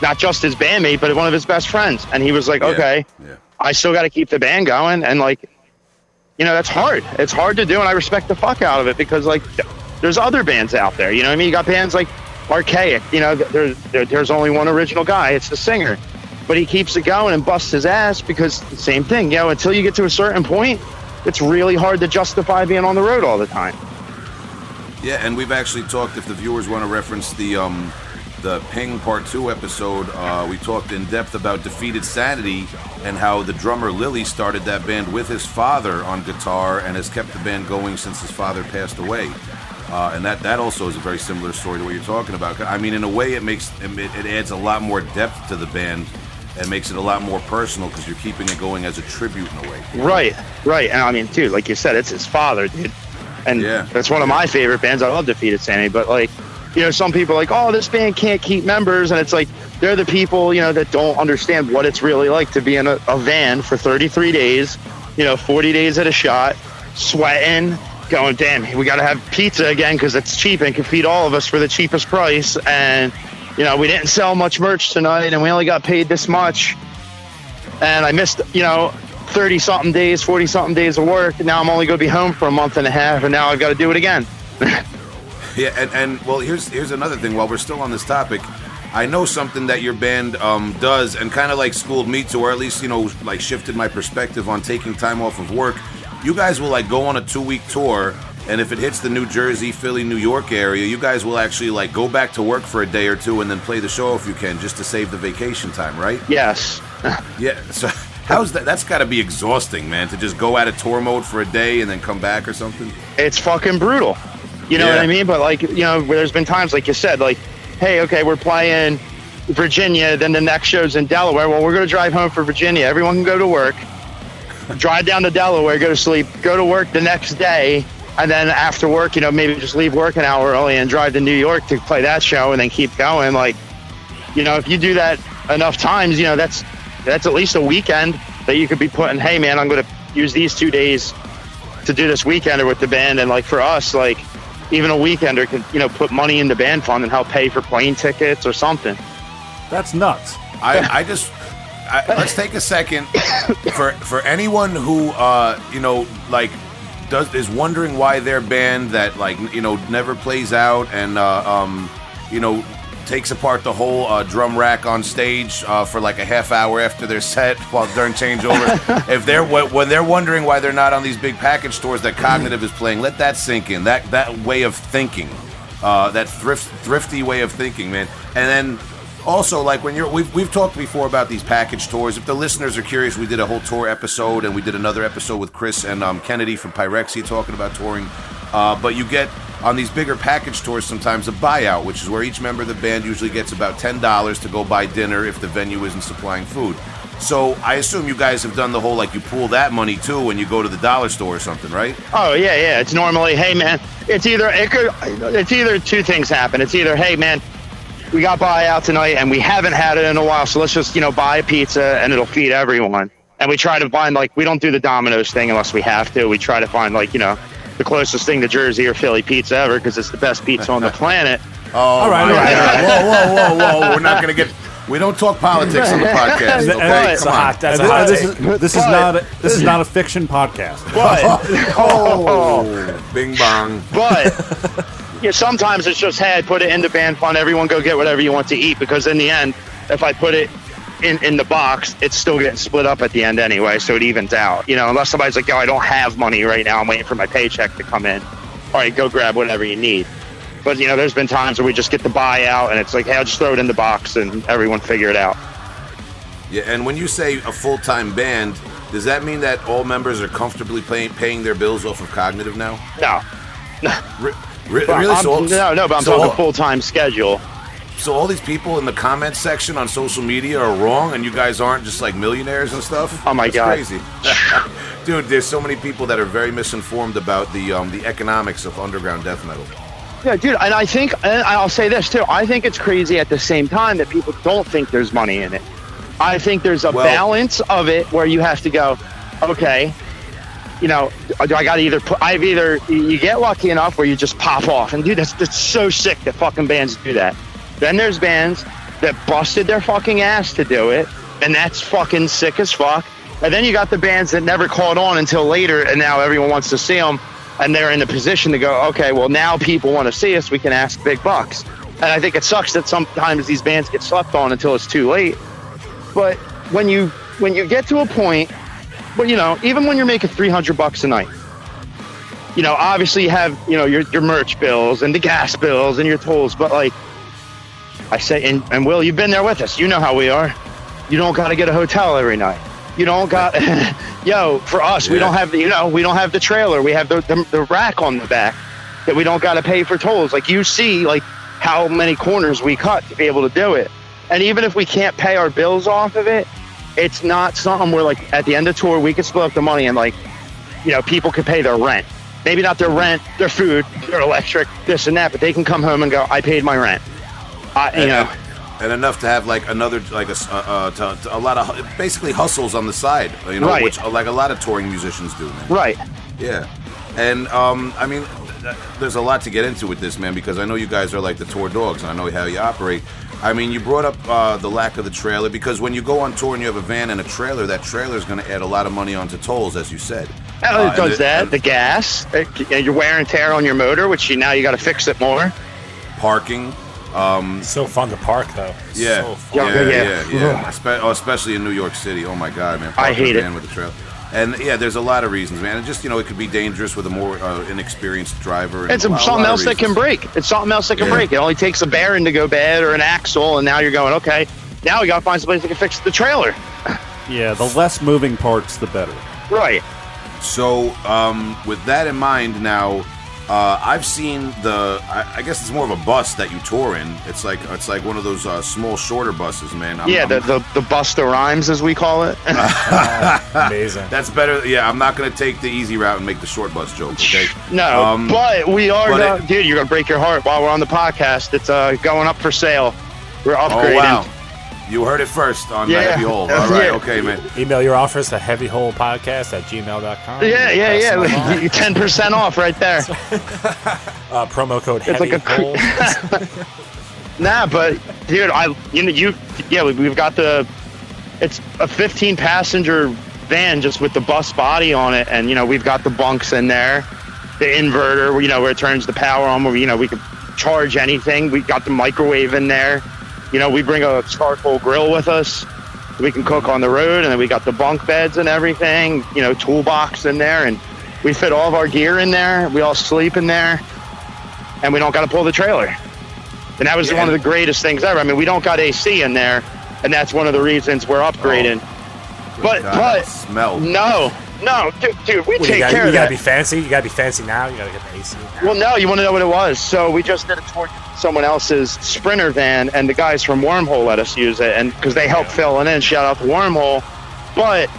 not just his bandmate, but one of his best friends, and he was like, Yeah. okay, Yeah. I still got to keep the band going, and like, you know, that's hard. It's hard to do, and I respect the fuck out of it because like, there's other bands out there. You know what I mean? You got bands like Archaic. You know, there's there, there's only one original guy. It's the singer, but he keeps it going and busts his ass because same thing. You know, until you get to a certain point, it's really hard to justify being on the road all the time. Yeah, and we've actually talked. If the viewers want to reference the um, the Ping Part Two episode, uh, we talked in depth about Defeated Sanity and how the drummer Lille started that band with his father on guitar and has kept the band going since his father passed away. Uh, and that, that also is a very similar story to what you're talking about. I mean, in a way, it makes it, it adds a lot more depth to the band and makes it a lot more personal because you're keeping it going as a tribute in a way. Right, right. And I mean, dude, like you said, it's his father, dude. And Yeah. that's one of my favorite bands. I love Defeated Sanity, but like, you know, some people are like, oh, this band can't keep members, and it's like they're the people, you know, that don't understand what it's really like to be in a, a van for 33 days, you know, 40 days at a shot, sweating, going, damn, we got to have pizza again because it's cheap and can feed all of us for the cheapest price, and you know, we didn't sell much merch tonight, and we only got paid this much and I missed, you know, 30 something days, 40 something days of work. And now I'm only going to be home for a month and a half, and now I've got to do it again. Yeah, and, and well, here's here's another thing. While we're still on this topic, I know something that your band um, does, and kind of like schooled me to, or at least you know, like shifted my perspective on taking time off of work. You guys will like go on a two week tour, and if it hits the New Jersey, Philly, New York area, you guys will actually like go back to work for a day or two, and then play the show if you can, just to save the vacation time, right? Yes. Yeah. So how's that? That's got to be exhausting, man. To just go out of tour mode for a day and then come back or something. it's fucking brutal. You know Yeah. what I mean? But like, you know, there's been times like you said, like, hey, okay, we're playing Virginia, then the next show's in Delaware. Well, we're gonna drive home for Virginia. Everyone can go to work, drive down to Delaware, go to sleep, go to work the next day, and then after work, you know, maybe just leave work an hour early and drive to New York to play that show, and then keep going. Like, you know, if you do that enough times, you know, that's that's at least a weekend that you could be putting. Hey, man, I'm gonna use these two days to do this weekender with the band and like for us like even a weekender could you know put money in the band fund and help pay for plane tickets or something That's nuts. I, I just I, let's take a second for for anyone who uh, you know like does is wondering why their band that like you know never plays out and uh, um, you know takes apart the whole uh, drum rack on stage uh, for like a half hour after their set while during changeover. if they're when they're wondering why they're not on these big package stores that Cognitive is playing, let that sink in. That that way of thinking, uh, that thrift thrifty way of thinking, man. And then also like when you're we've, we've talked before about these package tours. If the listeners are curious we did a whole tour episode and we did another episode with chris and um, kennedy from pyrexia talking about touring. Uh, but you get on these bigger package tours sometimes a buyout which is where each member of the band usually gets about $10 to go buy dinner if the venue isn't supplying food. So i assume you guys have done the whole like you pool that money too when you go to the dollar store or something right? Oh yeah yeah. It's normally hey man it's either it could it's either two things happen. It's either hey man we got buyout tonight and we haven't had it in a while so let's just you know buy a pizza and it'll feed everyone. And we try to find like we don't do the domino's thing unless we have to. We try to find like you know the closest thing to jersey or philly pizza ever because it's the best pizza on the planet. Oh All right, my all right, whoa whoa whoa whoa. We're not gonna get we don't talk politics on the podcast okay That's a come on. hot. That's And a hot this, take. is, this is But- not a, this is not a fiction podcast. but Oh, bing bong. But yeah, sometimes it's just hey, I put it in the band fund. Everyone go get whatever you want to eat because in the end, if I put it in in the box, it's still getting split up at the end anyway, so it evens out. You know, unless somebody's like, yo, I don't have money right now. I'm waiting for my paycheck to come in. All right, go grab whatever you need. But you know, there's been times where we just get the buyout and it's like, hey, I'll just throw it in the box and everyone figure it out. Yeah, and when you say a full time band, does that mean that all members are comfortably paying paying their bills off of Cognitive now? No, Re- But really? I'm- So, no, no, but I'm so talking full time schedule. so all these people in the comment section on social media are wrong, and you guys aren't just like millionaires and stuff. Oh, my That's God. crazy, dude. There's so many people that are very misinformed about the um, the economics of underground death metal. Yeah, dude, and I think, and I'll say this too. I think it's crazy at the same time that people don't think there's money in it. I think there's a Well- balance of it where you have to go, okay, you know, do I got to either put, I've either, you get lucky enough where you just pop off. And dude, that's, that's so sick that fucking bands do that. Then there's bands that busted their fucking ass to do it, and that's fucking sick as fuck. And then you got the bands that never caught on until later, and now everyone wants to see them, and they're in a position to go, okay, well now people want to see us, we can ask big bucks. And I think it sucks that sometimes these bands get slept on until it's too late. But when you when you get to a point, but you know, even when you're making 300 bucks a night, you know, obviously you have you know your your merch bills and the gas bills and your tolls, but like I say, and, and Will, you've been there with us. You know how we are. You don't got to get a hotel every night. You don't got, yo. For us, we don't have the, you know, we don't have the trailer. We have the the, the rack on the back that we don't got to pay for tolls. Like you see, like how many corners we cut to be able to do it. And even if we can't pay our bills off of it, it's not something where like at the end of tour we could split up the money and like, you know, people could pay their rent. Maybe not their rent, their food, their electric, this and that, but they can come home and go, I paid my rent. I, you and, know, and enough to have like another like a uh, uh, to, to a lot of basically hustles on the side, you know, Right. which uh, like a lot of touring musicians do, man. right. Yeah, and um, I mean, th- th- there's a lot to get into with this, man, because I know you guys are like the tour dogs, and I know how you operate. I mean, you brought up uh, the lack of the trailer because when you go on tour and you have a van and a trailer, that trailer is going to add a lot of money onto tolls, as you said. Oh, Uh, it does the- that. and The gas, uh, and your wear and tear on your motor, which you now you got to fix it more. parking. So fun to park though. Yeah, So fun. yeah, Yeah, yeah, yeah. yeah. Espe- oh, especially in New York City. Oh my God, man! I hate a it. with the trailer. And yeah, there's a lot of reasons, man. And just you know, it could be dangerous with a more uh, inexperienced driver. And It's lot- something else that can break. It's something else that can Yeah. break. It only takes a bearing to go bad or an axle, and now you're going, okay, now we got to find somebody that can fix the trailer. Yeah, the less moving parts, the better. Right. So, um, with that in mind, now uh, I've seen the. I, I guess it's more of a bus that you tour in. It's like it's like one of those uh, small, shorter buses, man. I'm, yeah, I'm- the, the, the Busta Rhymes, as we call it. Amazing. that's better. Yeah, I'm not gonna take the easy route and make the short bus joke. Okay. no, Um, but we are, but uh, it- dude, you're going to break your heart while we're on the podcast. It's uh, going up for sale. We're upgrading. Oh wow! You heard it first on Yeah. the Heavy Hole. All right, Yeah. okay, man. Email your offers to heavyholepodcast at gmail.com. Yeah, yeah, yeah. Ten percent off right there. Uh, promo code It's like a heavyhole. Nah, but dude, I you know you yeah we- we've got the it's a 15 passenger van just with the bus body on it, and you know we've got the bunks in there, the inverter, you know where it turns the power on, where you know we can charge anything. We got the microwave in there. You know we bring a charcoal grill with us. We can cook on the road, and then we got the bunk beds and everything. You know toolbox in there, and we fit all of our gear in there. We all sleep in there, and we don't got to pull the trailer. And that was Yeah. one of the greatest things ever. I mean, we don't got AC in there, and that's one of the reasons we're upgrading. Oh. but God, but smell. no, no, dude, dude we Well, take gotta, care you gotta be fancy. You gotta be fancy now. You gotta get the AC. Now. well, no, you want to know what it was? So we just did a tour someone else's Sprinter van, and the guys from Wormhole let us use it, and because they helped fill it in. Shout out to Wormhole. But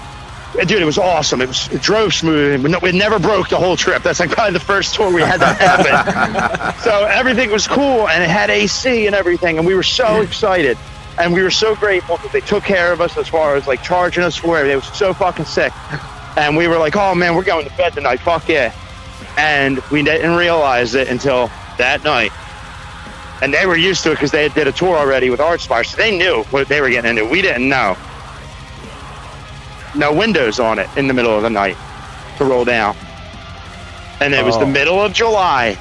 uh, dude, it was awesome. It was it drove smooth. We no- we never broke the whole trip. That's like probably the first tour we had that happen. so everything was cool, and it had AC and everything, and we were so excited. And we were so grateful that they took care of us as far as like charging us for it. They was so fucking sick. And we were like, oh man, we're going to bed tonight. Fuck yeah. And we didn't realize it until that night. And they were used to it because they had did a tour already with Archspire. So they knew what they were getting into. We didn't know. No windows on it in the middle of the night to roll down. And it was the Oh. middle of July.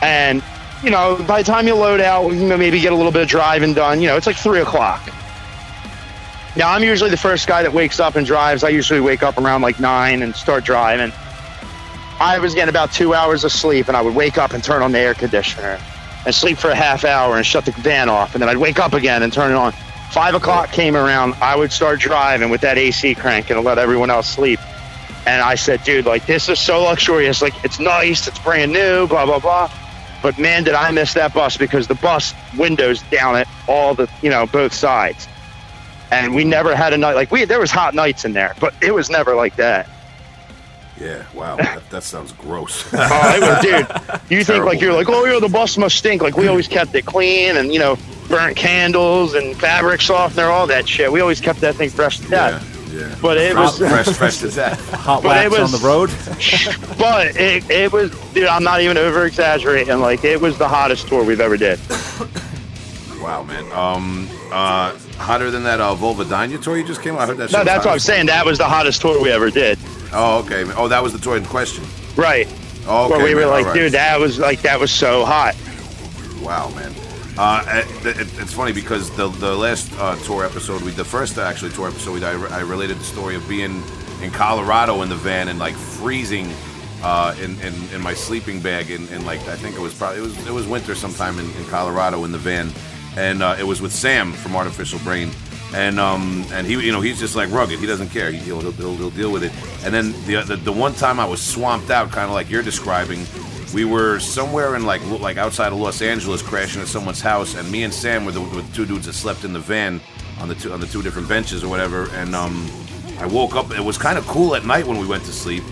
And, you know, by the time you load out, you know, maybe get a little bit of driving done, you know, it's like three o'clock. Now, I'm usually the first guy that wakes up and drives. I usually wake up around like nine and start driving. I was getting about two hours of sleep, and I would wake up and turn on the air conditioner and sleep for a half hour and shut the van off, and then I'd wake up again and turn it on. Five o'clock came around, I would start driving with that AC crank and let everyone else sleep. And I said, dude, like this is so luxurious. Like it's nice, it's brand new, blah blah blah. But man, did I miss that bus because the bus windows down at all the you know both sides, and we never had a night like we. There was hot nights in there, but it was never like that. Yeah, wow, that, that sounds gross. Oh, it was, dude. You think like you're like, oh yeah, the bus must stink. Like we always kept it clean, and you know, burnt candles and fabric softener, all that shit. We always kept that thing fresh to yeah, death. yeah. But it was, fresh, fresh to death. Hot wax on the road. but it, it was, dude. I'm not even over exaggerating. Like it was the hottest tour we've ever did. Wow, man. Um, uh, hotter than that uh, Volva tour you just came out. I heard that. No, that's what I'm saying. That was the hottest tour we ever did. Oh, okay. Oh, that was the tour in question. Right. Oh, okay. Where we were like, right. dude, that was like that was so hot. Wow, man. Uh, it, it, it's funny because the the last uh, tour episode, we the first actually tour episode, we, I, I related the story of being in Colorado in the van and like freezing uh, in, in in my sleeping bag in, in like I think it was probably it was it was winter sometime in, in Colorado in the van, and uh, it was with Sam from Artificial Brain. And um and he you know he's just like rugged he doesn't care he, he'll, he'll, he'll, deal with it and then the, the the one time I was swamped out kind of like you're describing we were somewhere in like like outside of Los Angeles, crashing at someone's house, and me and Sam were the, were the two dudes that slept in the van on the two on the two different benches or whatever. And um, I woke up. It was kind of cool at night when we went to sleep.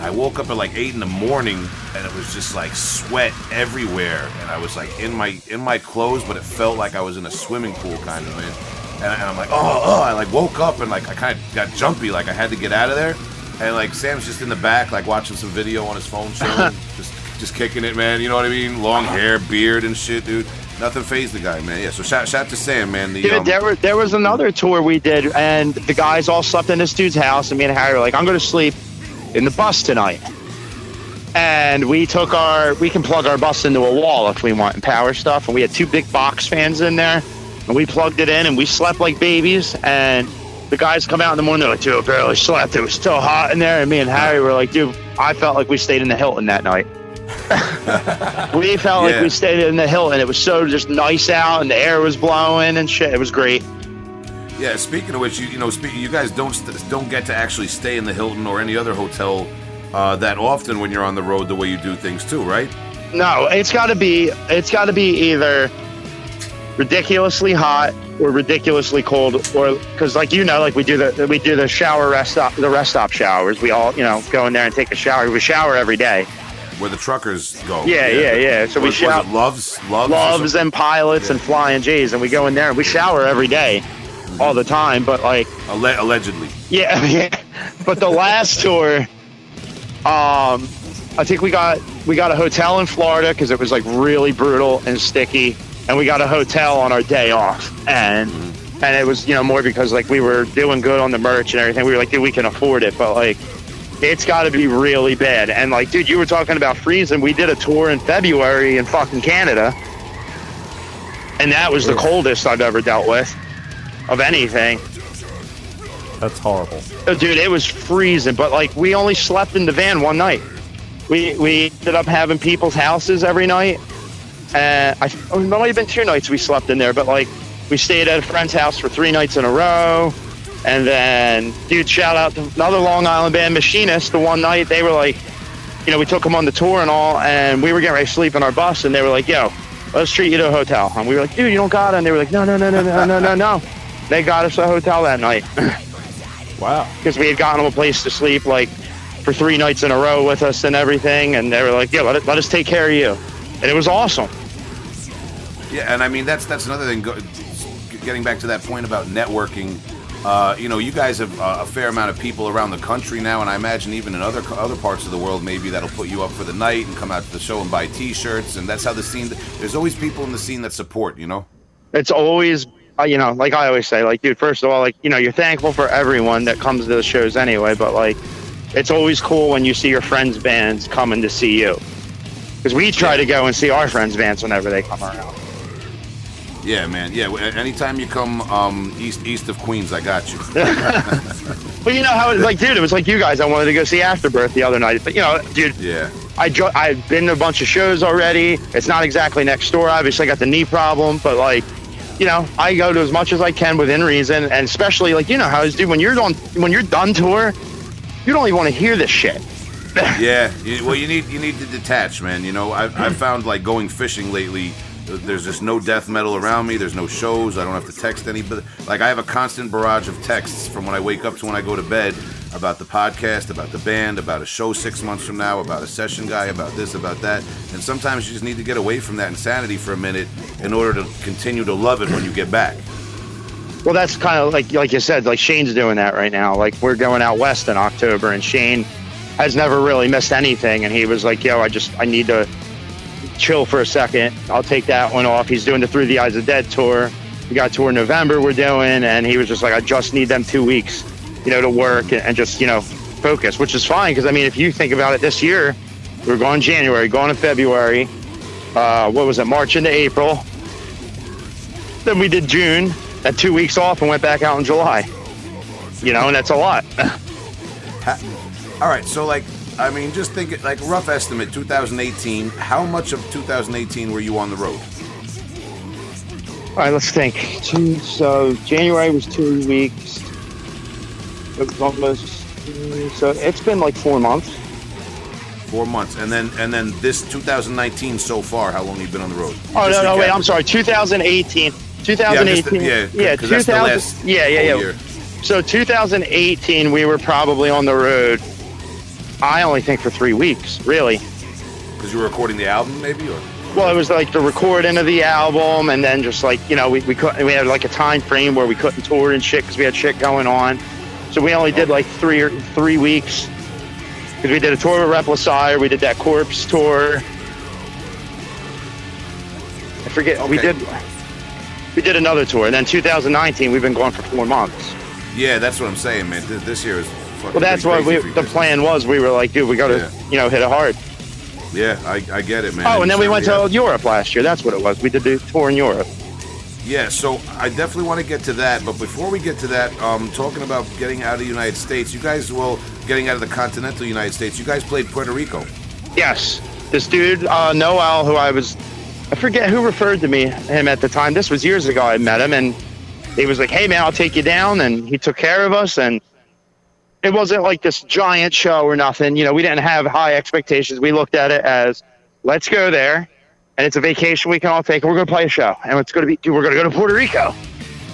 I woke up at like eight in the morning, and it was just like sweat everywhere, and I was like in my in my clothes, but it felt like I was in a swimming pool kind of man. And, and I'm like, oh, oh, I like woke up and like I kind of got jumpy, like I had to get out of there. And like Sam's just in the back, like watching some video on his phone, chilling, just just kicking it, man. You know what I mean? Long hair, beard, and shit, dude. Nothing phased the guy, man. Yeah. So shout, shout to Sam, man. The, Dude, um, there, were, there was another tour we did, and the guys all slept in this dude's house, and me and Harry were like, I'm going to sleep in the bus tonight. And we took our, we can plug our bus into a wall if we want and power stuff. And we had two big box fans in there, and we plugged it in, and we slept like babies. And the guys come out in the morning, they're like, dude, I barely slept. It was still hot in there. And me and Harry were like, dude, I felt like we stayed in the Hilton that night. we felt like we stayed in the Hilton. It was so just nice out, and the air was blowing and shit. It was great. Yeah, speaking of which, you, you know, speak, you guys don't st- don't get to actually stay in the Hilton or any other hotel uh, that often when you're on the road the way you do things too, right? No, it's got to be. It's got to be either ridiculously hot or ridiculously cold, or because, like you know, like we do the we do the shower rest stop the rest stop showers. We all you know go in there and take a shower. We shower every day. Where the truckers go. Yeah, yeah, yeah. So we shower. loves, loves, Loves and pilots and flying J's, and we go in there and we shower every day, all the time. But like Alle- allegedly. Yeah, yeah. But the last tour, um, I think we got we got a hotel in Florida because it was like really brutal and sticky, and we got a hotel on our day off, and and it was you know more because like we were doing good on the merch and everything. We were like, dude, we can afford it, but like. It's got to be really bad. And like, dude, you were talking about freezing. We did a tour in February in fucking Canada, and that was the coldest I've ever dealt with of anything. That's horrible. Oh, dude, it was freezing, but like we only slept in the van one night. We we ended up having people's houses every night, and I oh, it might have been two nights we slept in there, but like we stayed at a friend's house for three nights in a row, and then dude, shout out to another Long Island band, Machinist. The one night they were like, you know, we took them on the tour and all, and we were getting ready to sleep in our bus, and they were like, yo, let's treat you to a hotel, and we were like, dude, you don't got it, and they were like, no, no, no, no, no, no, no, no. They got us a hotel that night. Wow. because we had gotten them a place to sleep like for three nights in a row with us and everything and they were like yeah let, it, let us take care of you and it was awesome Yeah, and I mean that's that's another thing. Go, getting back to that point about networking, uh, you know, you guys have uh, a fair amount of people around the country now, and I imagine even in other other parts of the world, maybe that'll put you up for the night and come out to the show and buy T-shirts, and that's how the scene. There's always people in the scene that support. You know. it's always uh, you know like i always say like dude first of all like you know you're thankful for everyone that comes to the shows anyway but like it's always cool when you see your friends bands coming to see you because we try to go and see our friends bands whenever they come around Yeah, man. Yeah, anytime you come um, east east of Queens, I got you. but you know how it's like dude it was like you guys i wanted to go see afterbirth the other night but you know dude yeah. I jo- I've been to a bunch of shows already. It's not exactly next door. Obviously, I got the knee problem, but like, you know, I go to as much as I can within reason, and especially like you know how it's dude when you're on when you're done tour, you don't even want to hear this shit. Yeah, you, well, you need you need to detach, man. You know, I've, I've found like going fishing lately. There's just no death metal around me. There's no shows. I don't have to text anybody. Like I have a constant barrage of texts from when I wake up to when I go to bed about the podcast, about the band, about a show six months from now, about a session guy, about this, about that. And sometimes you just need to get away from that insanity for a minute in order to continue to love it when you get back. Well, that's kind of like like you said, like Shane's doing that right now. Like we're going out west in October, and Shane has never really missed anything, and he was like, "Yo, I just I need to chill for a second. I'll take that one off." He's doing the Through the Eyes of Dead tour. We got tour in November we're doing, and he was just like, "I just need them two weeks, you know, to work and, and just you know focus," which is fine because I mean, if you think about it, this year we are going January, going in February. Uh, what was it? March into April. Then we did June, had two weeks off, and went back out in July. You know, and that's a lot. All right, so like, I mean, just think it like rough estimate, 2018. How much of 2018 were you on the road? All right, let's think. Two, so January was two weeks. It was almost. So it's been like four months. Four months, and then and then this 2019 so far. How long have you been on the road? Oh Just no, no, wait. I'm sorry. 2018. Yeah, 2018. just, yeah, yeah. 'cause that's the 2000 last yeah, yeah, yeah. year. So 2018, we were probably on the road. I only think for three weeks, really. Because you were recording the album, maybe, or Well, it was like the recording of the album, and then just like you know, we we couldn't. We had like a time frame where we couldn't tour and shit because we had shit going on. So we only did like three or three weeks because we did a tour with Replica, we did that Corpse tour, I forget. We did. We did another tour, and then 2019 we've been going for four months. Yeah, that's what I'm saying, man. This, year is Well, that's what we, crazy for you the plan was. We were like, dude, we got to, Yeah. you know, hit it hard. Yeah, I, I get it, man. Oh, and then we went to Europe last year. That's what it was. We did the tour in Europe. Yeah, so I definitely want to get to that, but before we get to that, um, talking about getting out of the United States, you guys, well, getting out of the continental United States, you guys played Puerto Rico. Yes, this dude uh, Noel, who I was, I forget who referred to me him at the time. This was years ago. I met him, and he was like, "Hey man, I'll take you down," and he took care of us. And it wasn't like this giant show or nothing. You know, we didn't have high expectations. We looked at it as, let's go there, and it's a vacation we can all take. and We're going to play a show, and it's going to be, dude, we're going to go to Puerto Rico.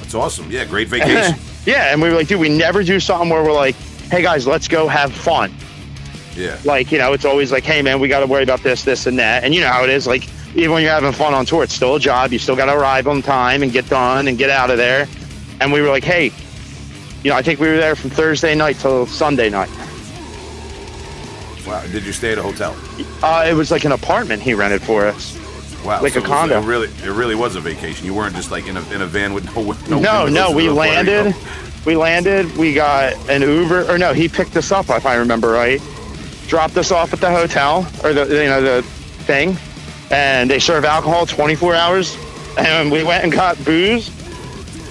That's awesome. Yeah, great vacation. yeah, and we were like, dude, we never do something where we're like, hey guys, let's go have fun. yeah. like you know it's always like hey man we got to worry about this this and that and you know how it is like even when you're having fun on tour it's still a job you still got to arrive on time and get done and get out of there and we were like hey you know i think we were there from thursday night till sunday night Wow. Did you stay at a hotel? uh, it was like an apartment he rented for us Wow. Like so a it was- condo. It really, it really was a vacation. You weren't just like in a, in a van with no, no. no no we landed we landed we got an uber or no he picked us up if i remember right dropped us off at the hotel or the you know the thing and they serve alcohol 24 hours and we went and got booze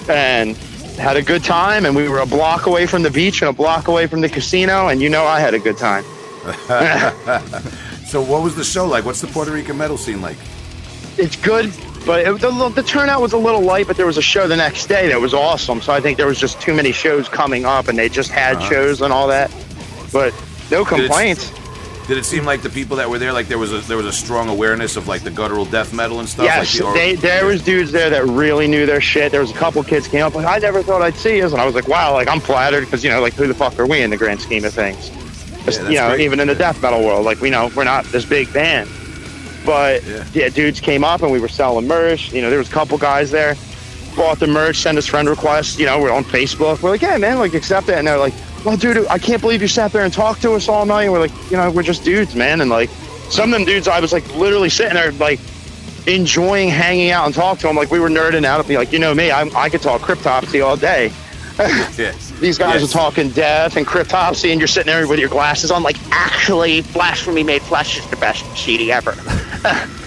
and had a good time and we were a block away from the beach and a block away from the casino and you know i had a good time So what was the show like? What's the Puerto Rican metal scene like? it's good but it, the, the turnout was a little light but there was a show the next day that was awesome so i think there was just too many shows coming up and they just had Uh-huh. shows and all that but no Did it- complaints Did it seem like the people that were there, like there was a there was a strong awareness of like the guttural death metal and stuff? Yes, like the, they, there was dudes there that really knew their shit. There was a couple kids came up like, I never thought I'd see us, and I was like, wow, like I'm flattered because you know, like who the fuck are we in the grand scheme of things? that's you know, great. even in the death metal world, like we know we're not this big band, but Yeah. yeah. dudes came up and we were selling merch. You know, there was a couple guys there, bought the merch, send us friend requests. You know, we're on Facebook. We're like, yeah, man, like accept it, and they're like, well, dude, I can't believe you sat there and talked to us all night. And we're like, you know, we're just dudes, man, and like some of them dudes, I was like literally sitting there like enjoying hanging out and talking to them. Like we were nerding out. Be like, you know me, I, I could talk cryptopsy all day. yeah. These guys Yes. are talking death and cryptopsy, and you're sitting there with your glasses on. Like, actually, blasphemy made flesh is the best CD ever.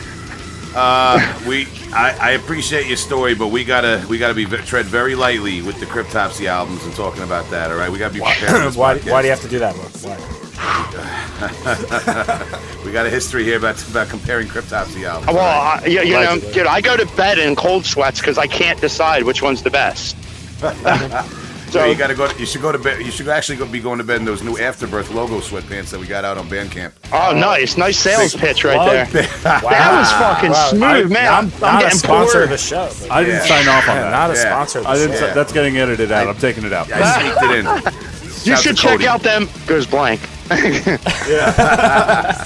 Uh, we, I, I appreciate your story, but we gotta we gotta be tread very lightly with the Cryptopsy albums and talking about that. All right, we gotta be prepared. for why, why do you have to do that? Why? We got a history here about about comparing Cryptopsy albums. Well, all right? I, you, you know, dude, I go to bed in cold sweats because I can't decide which one's the best. So so you gotta go. You should go to bed. You should actually go, be going to bed in those new Afterbirth logo sweatpants that we got out on Bandcamp. Oh, nice, nice sales Big pitch right plug. there. That was fucking Wow, smooth, I- man. Not, I'm, I'm not a getting sponsor bored. of the show. but- I didn't Yeah. sign off on that. not a Yeah. sponsor of the I didn't. show. Yeah. That's getting edited out. I'm taking it out. I sneaked it in. you Shout should to check out them. Goes blank. yeah.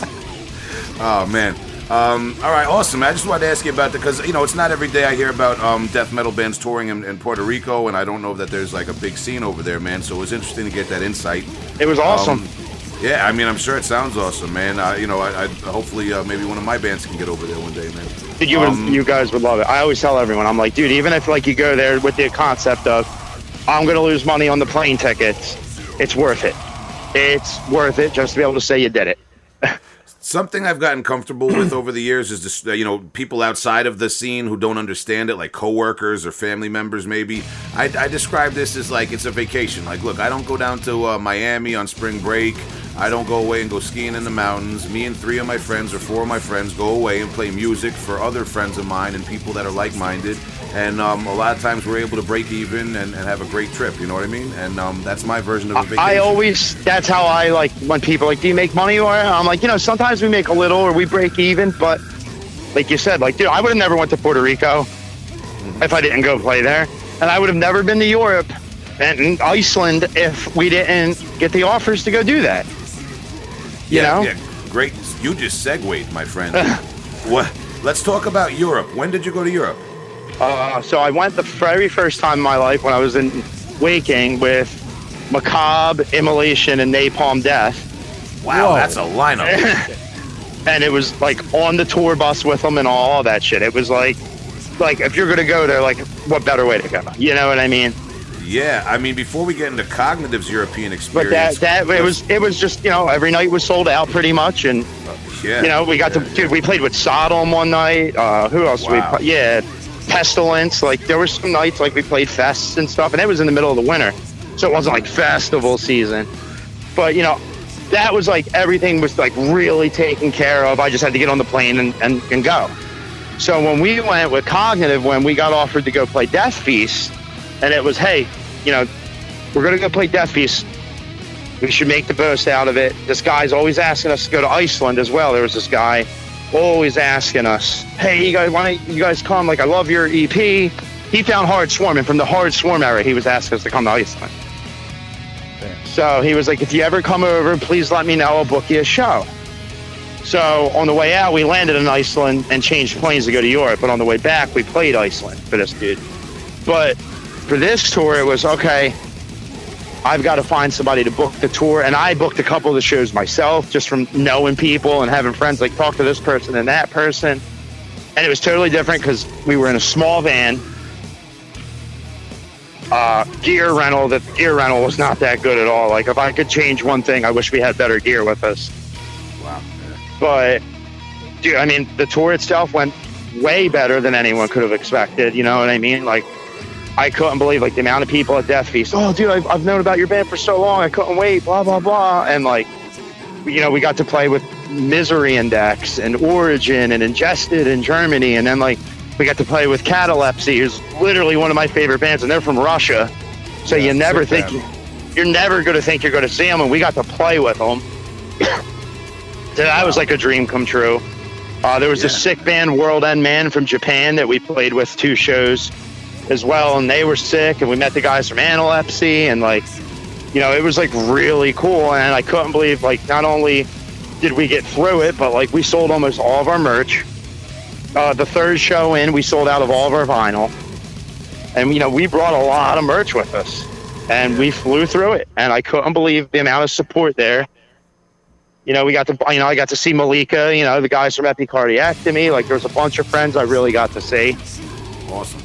Oh man. Um, all right, awesome. I just wanted to ask you about that because you know it's not every day I hear about um, death metal bands touring in, in Puerto Rico, and I don't know that there's like a big scene over there, man. So it was interesting to get that insight. It was awesome. Um, yeah, I mean, I'm sure it sounds awesome, man. Uh, you know, I, I hopefully uh, maybe one of my bands can get over there one day, man. Dude, you would, Um, you guys would love it. I always tell everyone, I'm like, dude, even if like you go there with the concept of, I'm gonna lose money on the plane tickets, it's worth it. It's worth it just to be able to say you did it. Something I've gotten comfortable with over the years is just uh, you know people outside of the scene who don't understand it, like coworkers or family members. Maybe I, I describe this as like it's a vacation. Like, look, I don't go down to uh, Miami on spring break. I don't go away and go skiing in the mountains. Me and three of my friends or four of my friends go away and play music for other friends of mine and people that are like-minded. And um, a lot of times we're able to break even and, and have a great trip. You know what I mean? And um, that's my version of a vacation. I always, that's how I like when people are like, do you make money? Or I'm like, you know, sometimes we make a little or we break even, but like you said, like, dude, I would have never went to Puerto Rico if I didn't go play there. And I would have never been to Europe and Iceland if we didn't get the offers to go do that. You yeah, know? yeah, great. You just segued, my friend. what? Let's talk about Europe. When did you go to Europe? Uh, so I went the very first time in my life when I was in Waking the Cadaver, Immolation, and Napalm Death. Wow, Whoa. that's a lineup. and it was like on the tour bus with them and all that shit. It was like like if you're gonna go there, like what better way to go? You know what I mean? Yeah, I mean, before we get into Cognitive's European experience, But that that it was it was just you know every night was sold out pretty much, and yeah, you know we got yeah, to dude we played with Sodom one night. Uh, who else? Wow. We yeah, Pestilence. Like there were some nights like we played fests and stuff, and it was in the middle of the winter, so it wasn't like festival season. But you know. That was like everything was like really taken care of. I just had to get on the plane and, and, and go. So when we went with Cognitive, when we got offered to go play Death Feast, and it was, hey, you know, we're gonna go play Death Feast. We should make the most out of it. This guy's always asking us to go to Iceland as well. There was this guy always asking us, hey, you guys, why don't you guys come? Like, I love your EP. He found Hard Swarm, and from the Hard Swarm era, he was asking us to come to Iceland. So he was like, if you ever come over, please let me know. I'll book you a show. So on the way out, we landed in Iceland and changed planes to go to Europe. But on the way back, we played Iceland for this dude. But for this tour, it was okay. I've got to find somebody to book the tour, and I booked a couple of the shows myself, just from knowing people and having friends. Like talk to this person and that person, and it was totally different because we were in a small van. Uh, gear rental. The gear rental was not that good at all. Like if I could change one thing, I wish we had better gear with us. wow. But dude, I mean, the tour itself went way better than anyone could have expected. You know what I mean? Like, I couldn't believe like the amount of people at Death Feast. Oh, dude, I've, I've known about your band for so long. I couldn't wait. Blah blah blah. And like, you know, we got to play with Misery Index and Origin and Ingested in Germany, and then like we got to play with Katalepsy, who's literally one of my favorite bands, and they're from Russia. So Yeah, you never think you're never going to think you're going to see them, and we got to play with them. So that was like a dream come true. Uh, there was a sick band, World End Man from Japan, that we played with two shows as well, and they were sick. And we met the guys from Analepsy, and like, you know, it was like really cool. And I couldn't believe like not only did we get through it, but like we sold almost all of our merch. Uh, the third show in, we sold out of all of our vinyl, and you know, we brought a lot of merch with us, and we flew through it. And I couldn't believe the amount of support there you know, we got to, you know, I got to see Malika, you know, the guys from Epicardiectomy. Like, there was a bunch of friends I really got to see. awesome,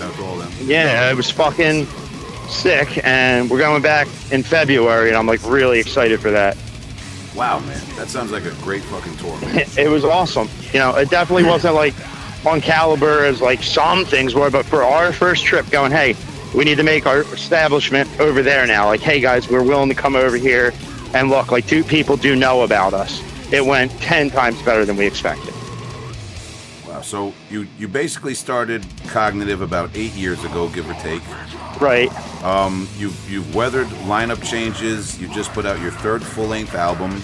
awesome. Shout out to all them. Yeah, it was fucking sick. And we're going back in February, and I'm like really excited for that. Wow, man, that sounds like a great fucking tour. It was awesome. You know, it definitely wasn't like on caliber as like some things were, but for our first trip, going, hey, we need to make our establishment over there now. Like, hey guys, we're willing to come over here and look. Like, two people do know about us. It went ten times better than we expected. Wow. So you you basically started Cognitive about eight years ago, give or take. Right. Um, you've you've weathered lineup changes. You just put out your third full length album.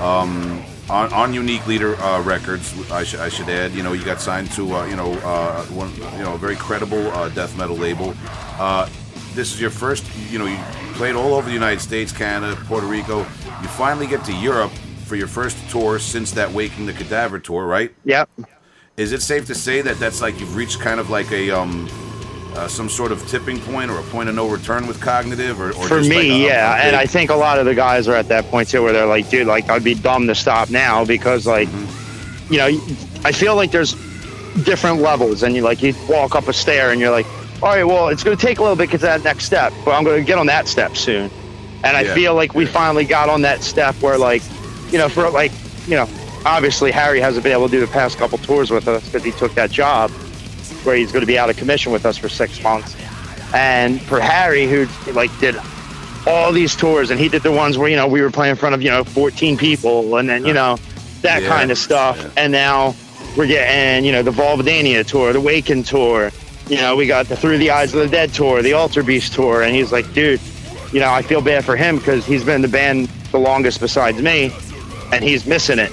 Um, on, on Unique Leader uh, Records, I, sh- I should add. You know, you got signed to uh, you know uh, one you know a very credible uh, death metal label. Uh, this is your first. You know, you played all over the United States, Canada, Puerto Rico. You finally get to Europe for your first tour since that Waking the Cadaver tour, right? Yep. Is it safe to say that that's like you've reached kind of like a um, uh, some sort of tipping point or a point of no return with cognitive, or, or For just me, like a- yeah, a and I think a lot of the guys are at that point too, where they're like, dude, like I'd be dumb to stop now because, like, Mm-hmm. you know, I feel like there's different levels, and you like you walk up a stair, and you're like, all right, well, it's going to take a little bit to that next step, but I'm going to get on that step soon. And I Yeah, feel like we yeah. finally got on that step where, like, you know, for like, you know, obviously Harry hasn't been able to do the past couple tours with us because he took that job where he's going to be out of commission with us for six months. And for Harry, who like did all these tours, and he did the ones where you know we were playing in front of you know 14 people, and then you know that Yeah, kind of stuff. yeah. And now we're getting you know the Vulvodynia tour, the Waken tour. You know we got the Through the Eyes of the Dead tour, the Alterbeast tour, and he's like, dude, you know I feel bad for him because he's been in the band the longest besides me, and he's missing it.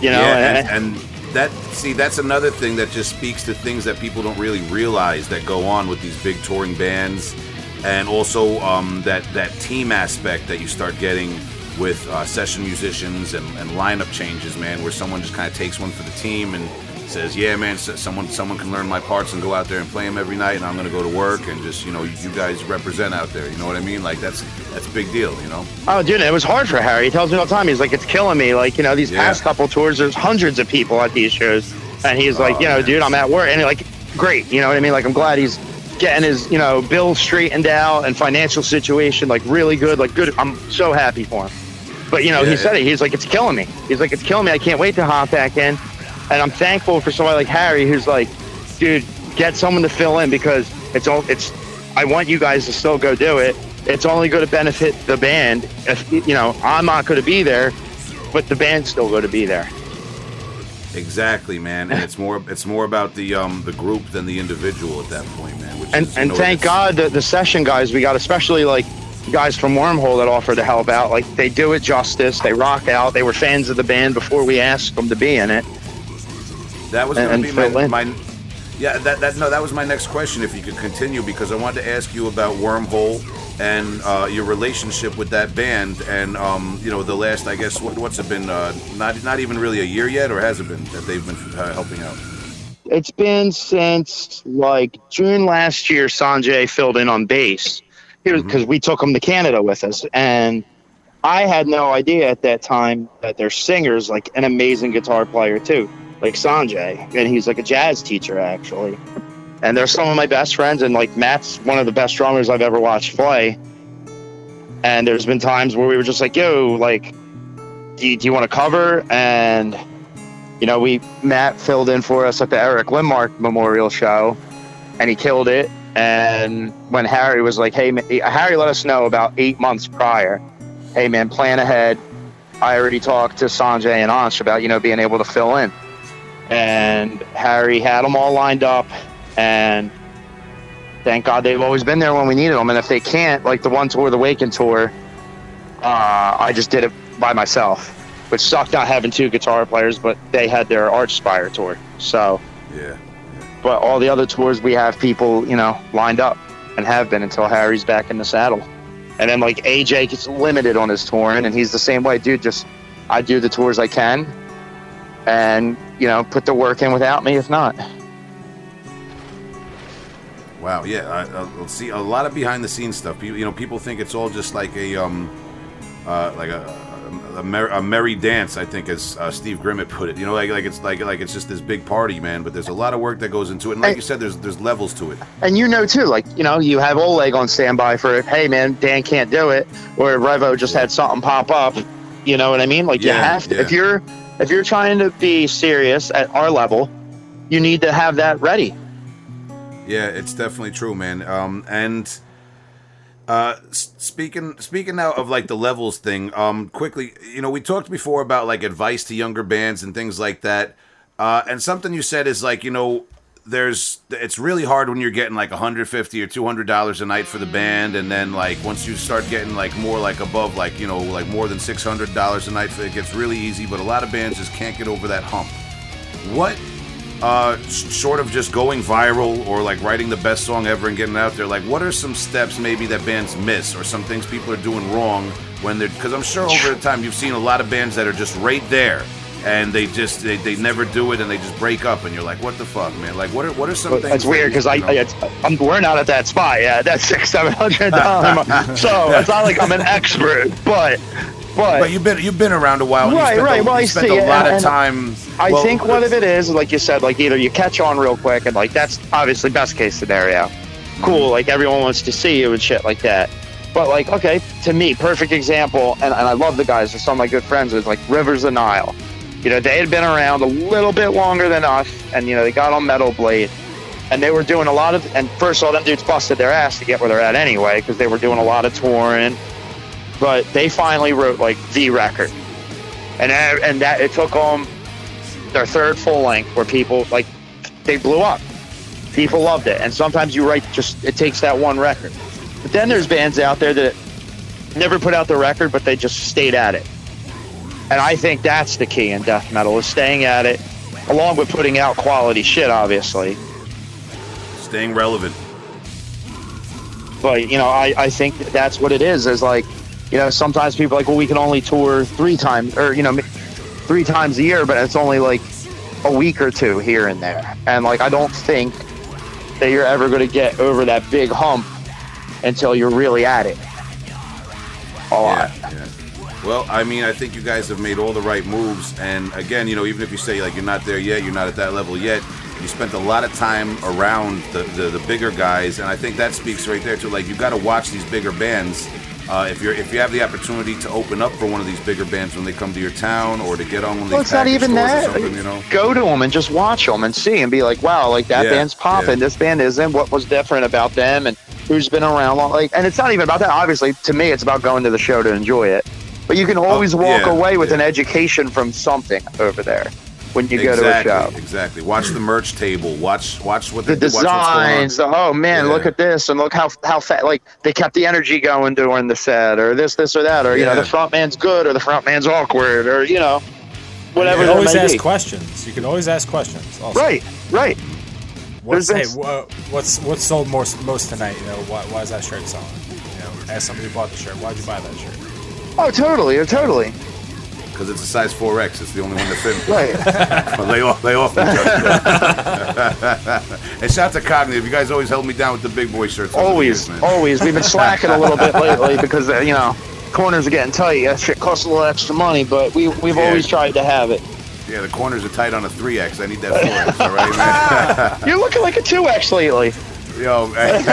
You know, yeah, and- and, that see that's another thing that just speaks to things that people don't really realize that go on with these big touring bands, and also um, that that team aspect that you start getting with uh, session musicians and, and lineup changes, man, where someone just kind of takes one for the team and says, "Yeah, man, someone someone can learn my parts and go out there and play them every night, and I'm going to go to work and just you know you guys represent out there. You know what I mean? Like that's that's a big deal, you know." Oh, dude, it was hard for Harry. He tells me all the time. He's like, it's killing me. Like, you know, these Yeah. past couple tours, there's hundreds of people at these shows. And he's like, Oh, you know, man. dude, I'm at work, and like, great, you know what I mean? Like, I'm glad he's getting his, you know, bills straightened out and financial situation like really good, like good. I'm so happy for him. But you know, Yeah, he said it. He's like, it's killing me. He's like, it's killing me. I can't wait to hop back in. And I'm thankful for somebody like Harry, who's like, dude, get someone to fill in because it's all. It's. I want you guys to still go do it. It's only going to benefit the band. If you know, I'm not going to be there, but the band's still going to be there. Exactly, man. And it's more it's more about the um the group than the individual at that point, man. And is, and thank God the the session guys we got, especially like guys from Wormhole that offered to help out. Like they do it justice. They rock out. They were fans of the band before we asked them to be in it. That was going to be my, my yeah that that no that was my next question if you could continue because I wanted to ask you about Wormhole and uh, your relationship with that band and um you know the last I guess what, what's it been uh, not not even really a year yet or has it been that they've been uh, helping out? It's been since like June last year. Sanjay filled in on bass. Because we took him to Canada with us, and I had no idea at that time that their singer's like an amazing guitar player too, like Sanjay, and he's like a jazz teacher actually. And they're some of my best friends, and like Matt's one of the best drummers I've ever watched play. And there's been times where we were just like, "Yo, like, do you, do you want to cover?" And you know, we Matt filled in for us at the Eric Lindmark Memorial Show, and he killed it. And when Harry was like, "Hey, ma- eh, Harry, let us know about eight months prior. Hey, man, plan ahead." I already talked to Sanjay and Ansh about you know being able to fill in, and Harry had them all lined up, and thank God they've always been there when we needed them. And if they can't, like the one tour, the Waken tour, uh, I just did it by myself, which sucked not having two guitar players, but they had their Archspire tour. So, yeah but all the other tours, we have people, you know, lined up and have been until Harry's back in the saddle. And then like AJ gets limited on his touring, and he's the same way, dude. Just I do the tours I can, and you know, put the work in without me if not. Wow, yeah, I, I see a lot of behind the scenes stuff. People, you know, people think it's all just like a um, uh, like a a, mer- a merry dance. I think, as uh, Steve Grimmett put it. You know, like like it's like like it's just this big party, man. But there's a lot of work that goes into it, and like Hey. you said, there's there's levels to it. And you know too, like you know, you have Oleg on standby for if, hey man, Dan can't do it, or Revo just had something pop up. You know what I mean? Like you have to, yeah. if you're if you're trying to be serious at our level, you need to have that ready. Yeah, it's definitely true, man. Um, and uh, speaking speaking now of like the levels thing, um, quickly, you know, we talked before about like advice to younger bands and things like that. Uh, and something you said is like, you know, there's it's really hard when you're getting like 150 or 200 dollars a night for the band, and then like once you start getting like more like above like you know like more than 600 dollars a night, for it gets really easy. But a lot of bands just can't get over that hump. What uh, s- short of just going viral or like writing the best song ever and getting it out there, like what are some steps maybe that bands miss or some things people are doing wrong when they're because I'm sure over the time you've seen a lot of bands that are just right there and they just they, they never do it and they just break up and you're like what the fuck man like what are what are some But things That's weird because I, you know- I it's, I'm, we're not at that spot yeah That's six seven hundred dollars. so it's not like I'm an expert, but but, but you've been you've been around a while Right, spent right. A, Well, I spent see a lot and- of time I well, think one of it is, like you said, like either you catch on real quick and like that's obviously best case scenario. Mm-hmm. Cool, like everyone wants to see you and shit like that. But like, okay, to me, perfect example, and, and I love the guys. They're some of my good friends. Is like Rivers of Nihil. You know, they had been around a little bit longer than us, and you know they got on Metal Blade, and they were doing a lot of. And first of all, them dudes busted their ass to get where they're at anyway, because they were doing a lot of touring. But they finally wrote like the record, and that- and that it took them their third full length where people like they blew up. People loved it, and sometimes you write just it takes that one record. But then there's bands out there that never put out the record, but they just stayed at it. And I think that's the key in death metal is staying at it, along with putting out quality shit, obviously. staying relevant But you know, I, I think that that's what it is. Is like, you know, sometimes people are like, well, we can only tour three times, or you know, three times a year, but it's only like a week or two here and there. And like, I don't think that you're ever going to get over that big hump until you're really at it. A lot. yeah, yeah. Well, I mean, I think you guys have made all the right moves, and again, you know, even if you say like you're not there yet, you're not at that level yet. You spent a lot of time around the, the, the bigger guys, and I think that speaks right there to like you got to watch these bigger bands. Uh, if you're if you have the opportunity to open up for one of these bigger bands when they come to your town or to get on one of these Well, it's not even that. you know. Go to them and just watch them and see and be like, wow, like that Yeah, band's popping. yeah. This band isn't. What was different about them and who's been around long? Like, and it's not even about that. Obviously, to me, it's about going to the show to enjoy it. But you can oh, always walk Oh, yeah, away with yeah. an education from something over there when you go to a exactly, show. exactly. Watch the merch table. Watch watch what the they watch what's going on. designs. The, oh man, Yeah. look at this and look how how fat. Like they kept the energy going during the set, or this, this, or that, or you know, the front man's good, or the front man's awkward, or you know, whatever. You can always ask be. questions. You can always ask questions. Also. Right, right. What's hey, what's what's sold most most tonight? You know, why, why is that shirt selling? You know, ask somebody who bought the shirt. Why'd you buy that shirt? Oh, totally, oh, totally. Because it's a size 4X. It's the only one that fit. Right. But lay off, lay off. Justin. and shout out to Cognitive. You guys always held me down with the big boy shirts. always, years, always. We've been slacking a little bit lately because uh, you know corners are getting tight. That shit costs a little extra money, but we we've Yeah. always tried to have it. Yeah, the corners are tight on a 3X. I need that 4X, all right, man? You're looking like a two X lately. Yo, man.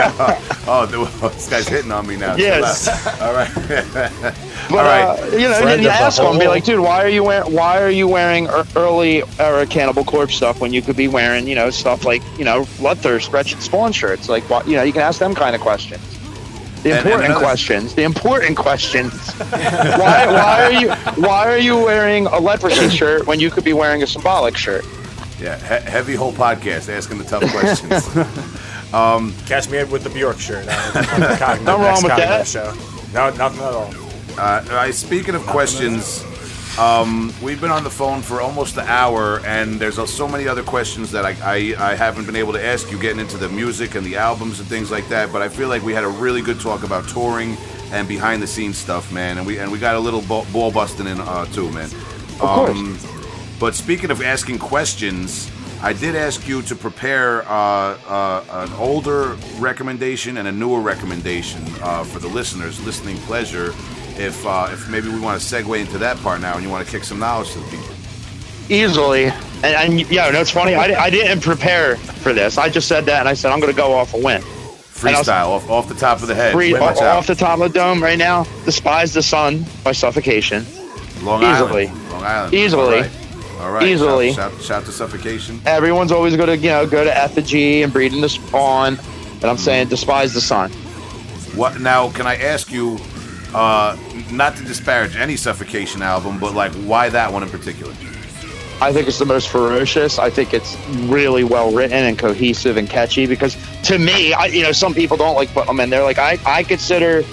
oh, the- this guy's hitting on me now. Chill Yes. All right. But All right. uh, you know, Friend then you of ask them, be like, dude, why are you wearing why are you wearing ear- early era Cannibal Corpse stuff when you could be wearing you know stuff like you know Bloodthirst, Wretched Spawn shirts? Like, what you know, you can ask them kind of questions. The And- and important another- questions. The important questions. why, why are you why are you wearing a leprosy shirt when you could be wearing a symbolic shirt? Yeah, he- heavy whole podcast asking the tough questions. Catch me up with the Bjork shirt. Uh, on Nothing wrong with that. Show. No, nothing at all. Uh, I, speaking of questions, um, we've been on the phone for almost an hour, and there's uh, so many other questions that I, I, I haven't been able to ask you, getting into the music and the albums and things like that. But I feel like we had a really good talk about touring and behind the scenes stuff, man. And we and we got a little ball, ball busting in uh, too, man. Of course. But speaking of asking questions, I did ask you to prepare uh, uh, an older recommendation and a newer recommendation uh, for the listeners, listening pleasure. If uh, if maybe we want to segue into that part now, and you want to kick some knowledge to the people. Easily. And, and yeah, no, it's funny. I, I didn't prepare for this. I just said that, and I said I'm going to go off a win. I was- Freestyle off, off the top of the head. Free, off, off the top of the dome right now. Despise the sun by suffocation. Long easily. Island. Long Island. Easily. Right. All right. Easily. Shout, shout, shout to suffocation. Everyone's always going to, you know, go to effigy and Breeding the Spawn. And I'm saying despise the sun. What now? Can I ask you, uh, not to disparage any suffocation album, but like why that one in particular? I think it's the most ferocious. I think it's really well written and cohesive and catchy because to me, I, you know, some people don't like put them in there. Like I, I consider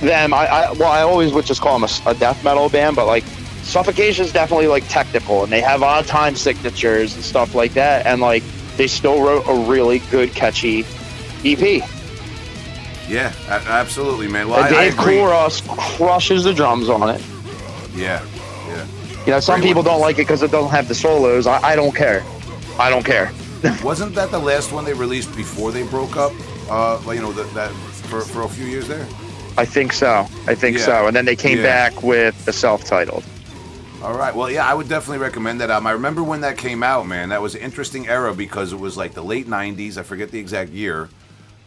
them. I, I well, I always would just call them a death metal band, but like Suffocation is definitely like technical and they have odd time signatures and stuff like that. And like they still wrote a really good, catchy EP. Yeah, absolutely, man. Well, and Dave. Culross crushes the drums on it. Yeah, yeah. You know, some Great people one. don't like it because it doesn't have the solos. I, I don't care. I don't care. Wasn't that the last one they released before they broke up? Uh, you know that that for, for a few years there. I think so. I think Yeah. so. And then they came Yeah. back with the self-titled. All right. Well, yeah, I would definitely recommend that album. I remember when that came out, man. That was an interesting era because it was like the late '90s. I forget the exact year,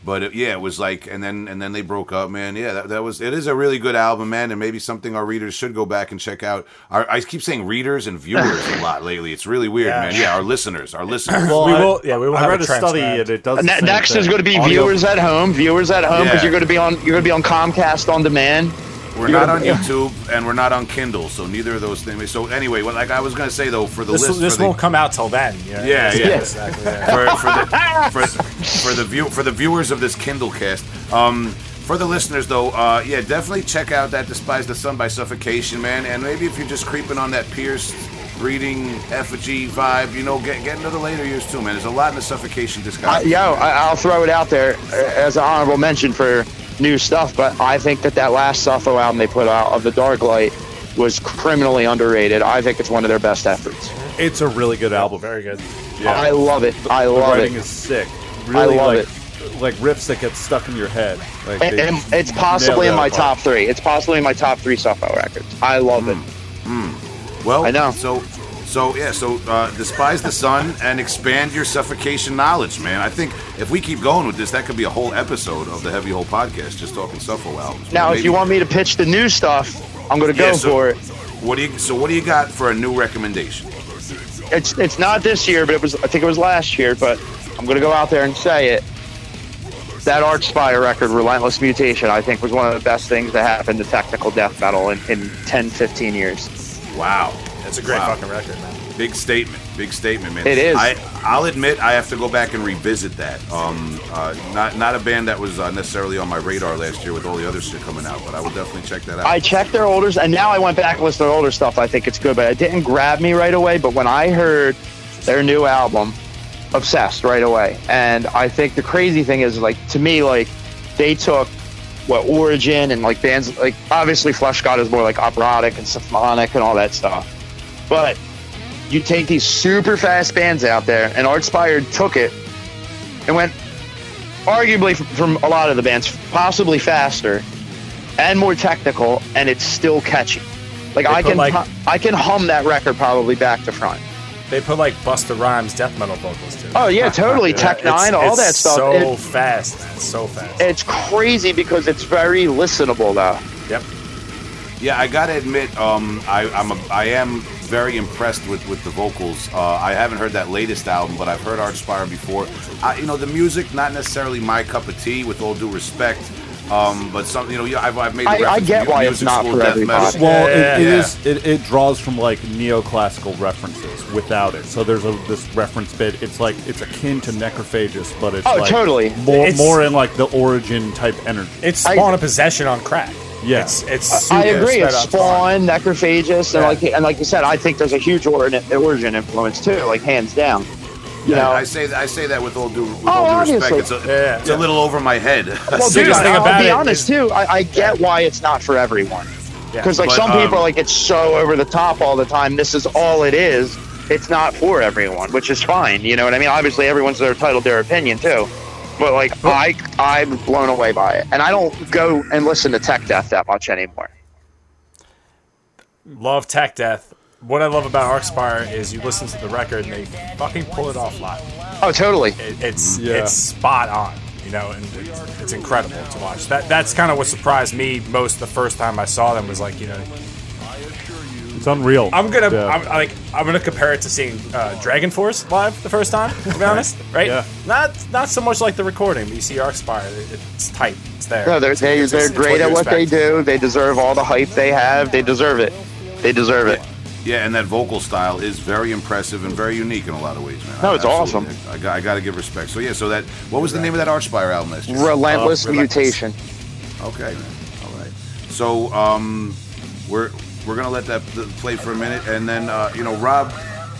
but it, yeah, it was like, and then and then they broke up, man. Yeah, that, that was. It is a really good album, man, and maybe something our readers should go back and check out. Our, I keep saying readers and viewers a lot lately. It's really weird, Yeah. man. Yeah, our listeners, our listeners. Well, We I- will- yeah, we will I have read a a study, transcript. and it does. And the same next thing. is going to be Audio- viewers at home. Viewers at home because Yeah. you're going to be on. You're going to be on Comcast on demand. We're You're not on gonna- YouTube and we're not on Kindle, so neither of those things. So anyway, what like I was gonna say though, for the This, list, this for won't come out till then. you know? Yeah, yeah. Exactly. yeah. for, for the for, for the view for the viewers of this Kindle cast. Um, for the listeners though, uh, yeah, definitely check out that "Despise the Sun" by Suffocation, man. And maybe if you're just creeping on that Pierce reading effigy vibe, you know, get get into the later years too, man. There's a lot in the Suffocation I, discography. yo, I, I'll throw it out there uh, as an honorable mention for new stuff. But I think that that last Suffo album they put out of the Dark Light was criminally underrated. I think it's one of their best efforts. It's a really good album. Very good. Yeah. I love it. I the love writing it. is sick. Really, love like, it. like riffs that get stuck in your head. Like And, and it's possibly in my apart. top three. It's possibly in my top three Suffo records. I love it. Hmm. Hmm. Well, I know. So, so yeah. So, uh, despise the sun and expand your suffocation knowledge, man. I think if we keep going with this, that could be a whole episode of the Heavy Hole podcast, just talking Suffo albums. Now, if you want me to pitch the new stuff, I'm going to go Yeah, so- for it. what do you? So, what do you got for a new recommendation? It's it's not this year, but it was. I think it was last year. But I'm going to go out there and say it. That Archspire record, Relentless Mutation, I think was one of the best things that happened to technical death metal in, in 10, 15 years. Wow, It's a great Wow. fucking record, man. big statement. Big statement, man. It is. I, I'll admit I have to go back and revisit that. Um, uh, not not a band that was uh, necessarily on my radar last year with all the other shit coming out, but I will definitely check that out. I checked their older, and now I went back and listened to their older stuff. I think it's good, but it didn't grab me right away. But when I heard their new album, obsessed right away. And I think the crazy thing is, like, to me, like, they took what Origin and like bands like obviously Fleshgod is more like operatic and symphonic and all that stuff. But you take these super fast bands out there, and Archspired took it and went arguably from a lot of the bands, possibly faster and more technical, and it's still catchy. Like They I can, like- hu- I can hum that record probably back to front. They put like Busta Rhymes death metal vocals to it. Oh yeah, totally. Tech It's- Nine, all it's that stuff. So It- fast, man. So fast. it's crazy because it's very listenable though. yep. Yeah, I gotta admit, um, I, I'm a, I am very impressed with, with the vocals. Uh, I haven't heard that latest album, but I've heard Archspire before. I, you know, the music not necessarily my cup of tea, with all due respect. Um, but some, you know, yeah, I've, I've made. The I- I reference get to why it's not for death everybody. metal. Well, it, it Yeah. is. It, it draws from like neoclassical references without it. So there's a this reference bit. It's like it's akin to Necrophagist, but it's Oh, like totally. more It's- more in like the origin type energy. It's I- Spawn of Possession on crack. Yeah. It's, it's I agree. It's up Spawn. Spawn, Necrophagist, and Yeah. like and like you said, I think there's a huge origin, origin influence too, like hands down. You Yeah, know, I say I say that with all due, with Oh, all due respect. obviously. It's, a, Yeah. it's a little over my head. well, dude, biggest thing I'll be it honest is- too. I, I get why it's not for everyone. Yeah. Because like But, some um, people are like it's so over the top all the time. This is all it is. It's not for everyone, which is fine. You know what I mean? Obviously, everyone's entitled to their opinion too. But like I, I'm blown away by it, and I don't go and listen to tech death that much anymore. Love Tech Death. What I love about Archspire is you listen to the record and they fucking pull it off live. Oh, totally. It, it's Yeah. it's spot on, you know, and it's, it's incredible to watch. That that's kind of what surprised me most the first time I saw them was like, you know, It's unreal. I'm gonna Yeah. I'm like I'm gonna compare it to seeing uh, DragonForce live the first time. To be honest, right? Yeah. Not not so much like the recording, but you see Archspire, it, it's tight. It's there. No, they're It's- they, it's- they're it's great you at what they do. They deserve all the hype they have. They deserve it. They deserve it. Yeah, and that vocal style is very impressive and very unique in a lot of ways, man. No, it's Absolutely. I, got, I got to give respect. So yeah, so that what was the name of that Archspire album last year? Relentless Uh, Relentless. mutation. Okay, man. All right. So um, we're we're gonna let that play for a minute, and then uh, you know, Rob,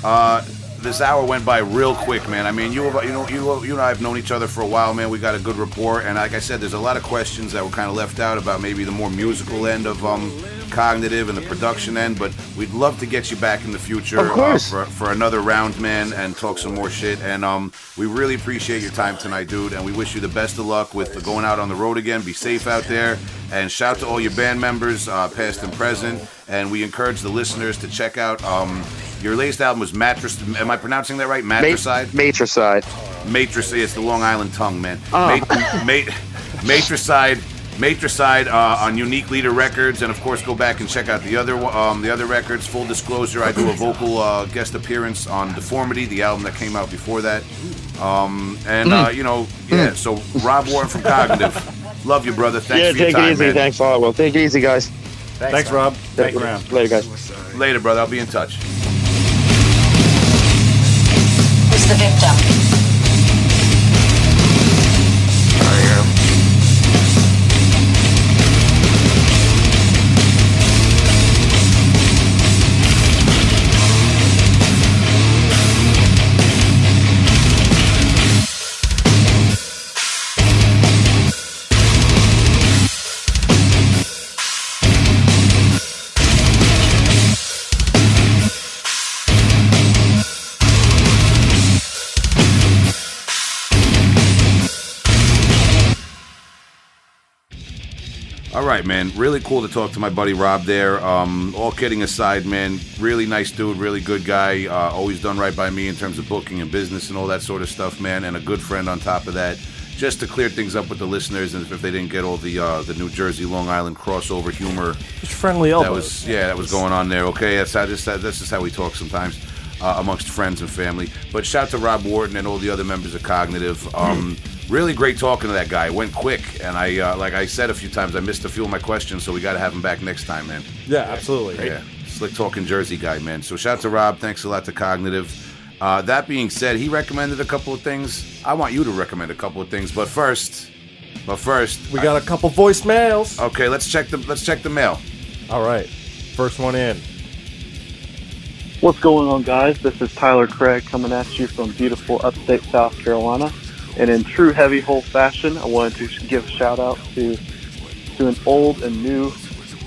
uh, this hour went by real quick, man. I mean, you you know you you and I have known each other for a while, man. We got a good rapport, and like I said, there's a lot of questions that were kind of left out about maybe the more musical end of um, cognitive and the production end, but we'd love to get you back in the future Of course. Uh, for, for another round, man, and talk some more shit. And um, we really appreciate your time tonight, dude. And we wish you the best of luck with going out on the road again. Be safe out there. And shout to all your band members, uh, past and present. And we encourage the listeners to check out um, your latest album was Mattress. Am I pronouncing that right? Ma- Matricide. Matricide. Matrix. It's the Long Island tongue, man. Oh. Ma- ma- Matricide. Matricide uh, on Unique Leader Records, and of course, go back and check out the other um, the other records. Full disclosure: I do a vocal uh, guest appearance on Deformity, the album that came out before that. Um, and uh, you know, yeah. So Rob Wharton from Cognitive, love you, brother. Thanks yeah, for your take time, it easy. man. Thanks a lot. Well, take it easy, guys. Thanks, Rob. Thank Stick you. around. Later, guys. Later, brother. I'll be in touch. The victim? Man. Really cool to talk to my buddy Rob there. Um, all kidding aside, man, really nice dude, really good guy. Uh, always done right by me in terms of booking and business and all that sort of stuff, man. And a good friend on top of that. Just to clear things up with the listeners, and if they didn't get all the uh, the New Jersey Long Island crossover humor Just friendly that elbows. was yeah, that was going on there. Okay, that's how this that's just how we talk sometimes uh, amongst friends and family. But shout out to Rob Wharton and all the other members of Cognitive. Um, really great talking to that guy. It went quick, and I uh, like I said a few times, I missed a few of my questions, so we got to have him back next time, man. yeah, absolutely. Yeah, slick talking Jersey guy, man. So shout out to Rob. Thanks a lot to Cognitive. Uh, that being said, he recommended a couple of things. I want you to recommend a couple of things, but first, but first, We got a couple voicemails. okay. Let's check the let's check the mail. All right. First one in. What's going on, guys? This is Tyler Craig coming at you from beautiful upstate South Carolina. And in true heavy hole fashion, I wanted to give a shout out to to an old and new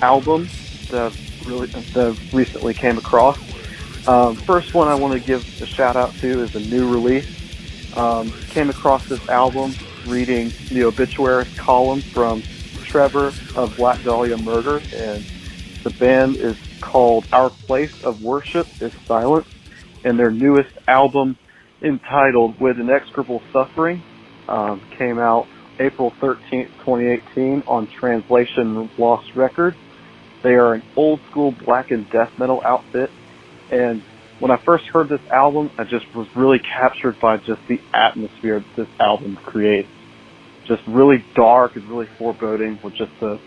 album that I've really that I've recently came across. Um, first one I want to give a shout out to is a new release. Um, came across this album reading the obituary column from Trevor of Black Dahlia Murder, and the band is called Our Place of Worship is Silence, and their newest album, entitled With Inexorable Suffering, um, came out April 13th, 2018 on Translation Loss Records. They are an old school black and death metal outfit, and when I first heard this album, I just was really captured by just the atmosphere that this album creates. Just really dark and really foreboding with just the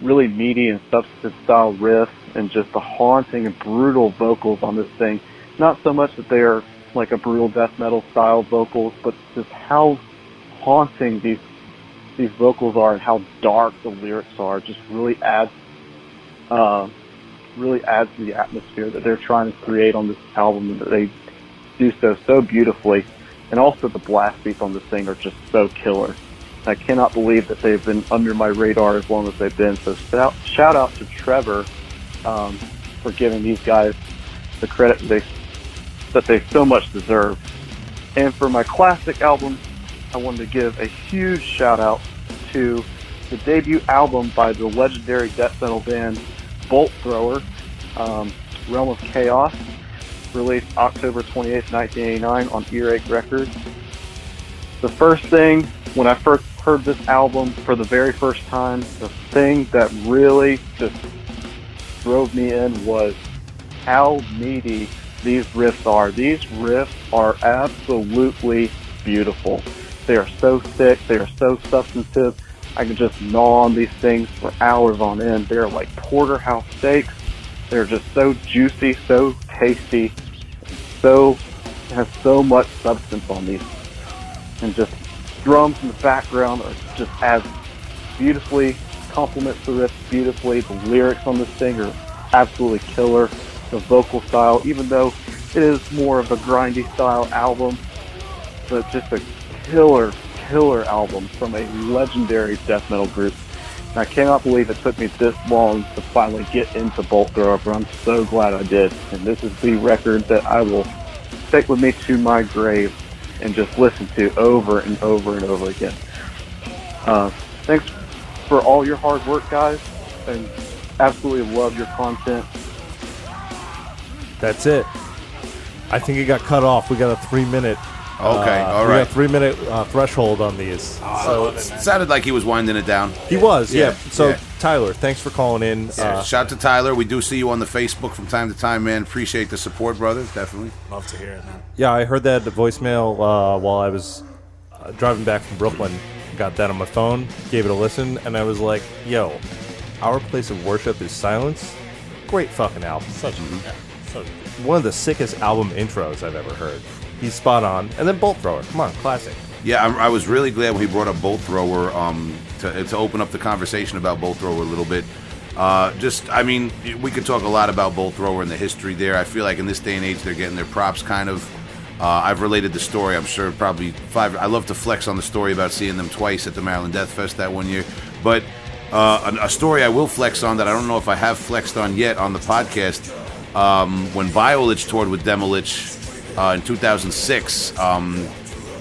really meaty and substantive style riffs and just the haunting and brutal vocals on this thing. Not so much that they are like a brutal death metal style vocals, but just how haunting these these vocals are and how dark the lyrics are just really adds uh, really adds to the atmosphere that they're trying to create on this album and that they do so so beautifully. And also the blast beats on this thing are just so killer. I cannot believe that they've been under my radar as long as they've been. So shout, out to Trevor um, for giving these guys the credit they, that they so much deserve. And for my classic album, I wanted to give a huge shout out to the debut album by the legendary death metal band Bolt Thrower, um, Realm of Chaos, released October 28th, 1989 on Earache Records. The first thing, when I first heard this album for the very first time, the thing that really just drove me in was how meaty these riffs are. These riffs are absolutely beautiful. They are so thick, they are so substantive. I can just gnaw on these things for hours on end. They're like porterhouse steaks. They're just so juicy, so tasty, so has so much substance on these. And just drums in the background are just as beautifully complements the riff beautifully. The lyrics on this thing are absolutely killer. The vocal style, even though it is more of a grindy style album, but just a killer, killer album from a legendary death metal group. And I cannot believe it took me this long to finally get into Bolt Thrower, but I'm so glad I did. And this is the record that I will take with me to my grave and just listen to over and over and over again. Uh, thanks for all your hard work, guys, and absolutely love your content. That's it. I think it got cut off. We got a three minute. Okay, uh, all we right. got a three minute uh, threshold on these. So it sounded like he was winding it down. He was, yeah. Yeah, So yeah. Tyler, thanks for calling in. Yeah, Uh, shout to Tyler. We do see you on the Facebook from time to time, man. Appreciate the support, brother. Definitely. Love to hear it, man. yeah, I heard that the voicemail uh, while I was uh, driving back from Brooklyn. Got that on my phone, gave it a listen, and I was like, "Yo, our place of worship is silence." Great fucking album. Such yeah, so good. One of the sickest album intros I've ever heard. He's spot on. And then Bolt Thrower. Come on, classic. Yeah, I, I was really glad when he brought up Bolt Thrower um, to, to open up the conversation about Bolt Thrower a little bit. Uh, just, I mean, we could talk a lot about Bolt Thrower and the history there. I feel like in this day and age, they're getting their props kind of. Uh, I've related the story. I'm sure probably five. I love to flex on the story about seeing them twice at the Maryland Deathfest that one year. But uh, a, a story I will flex on that I don't know if I have flexed on yet on the podcast. Um, when Violich toured with Demolich uh, in 2006, um,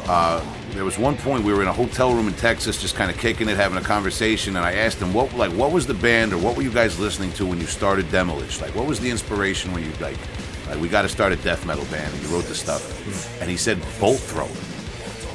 uh, there was one point we were in a hotel room in Texas, just kind of kicking it, having a conversation, and I asked him what like what was the band or what were you guys listening to when you started Demolish? Like what was the inspiration when you like like we got to start a death metal band and you wrote the stuff, and he said Bolt Thrower.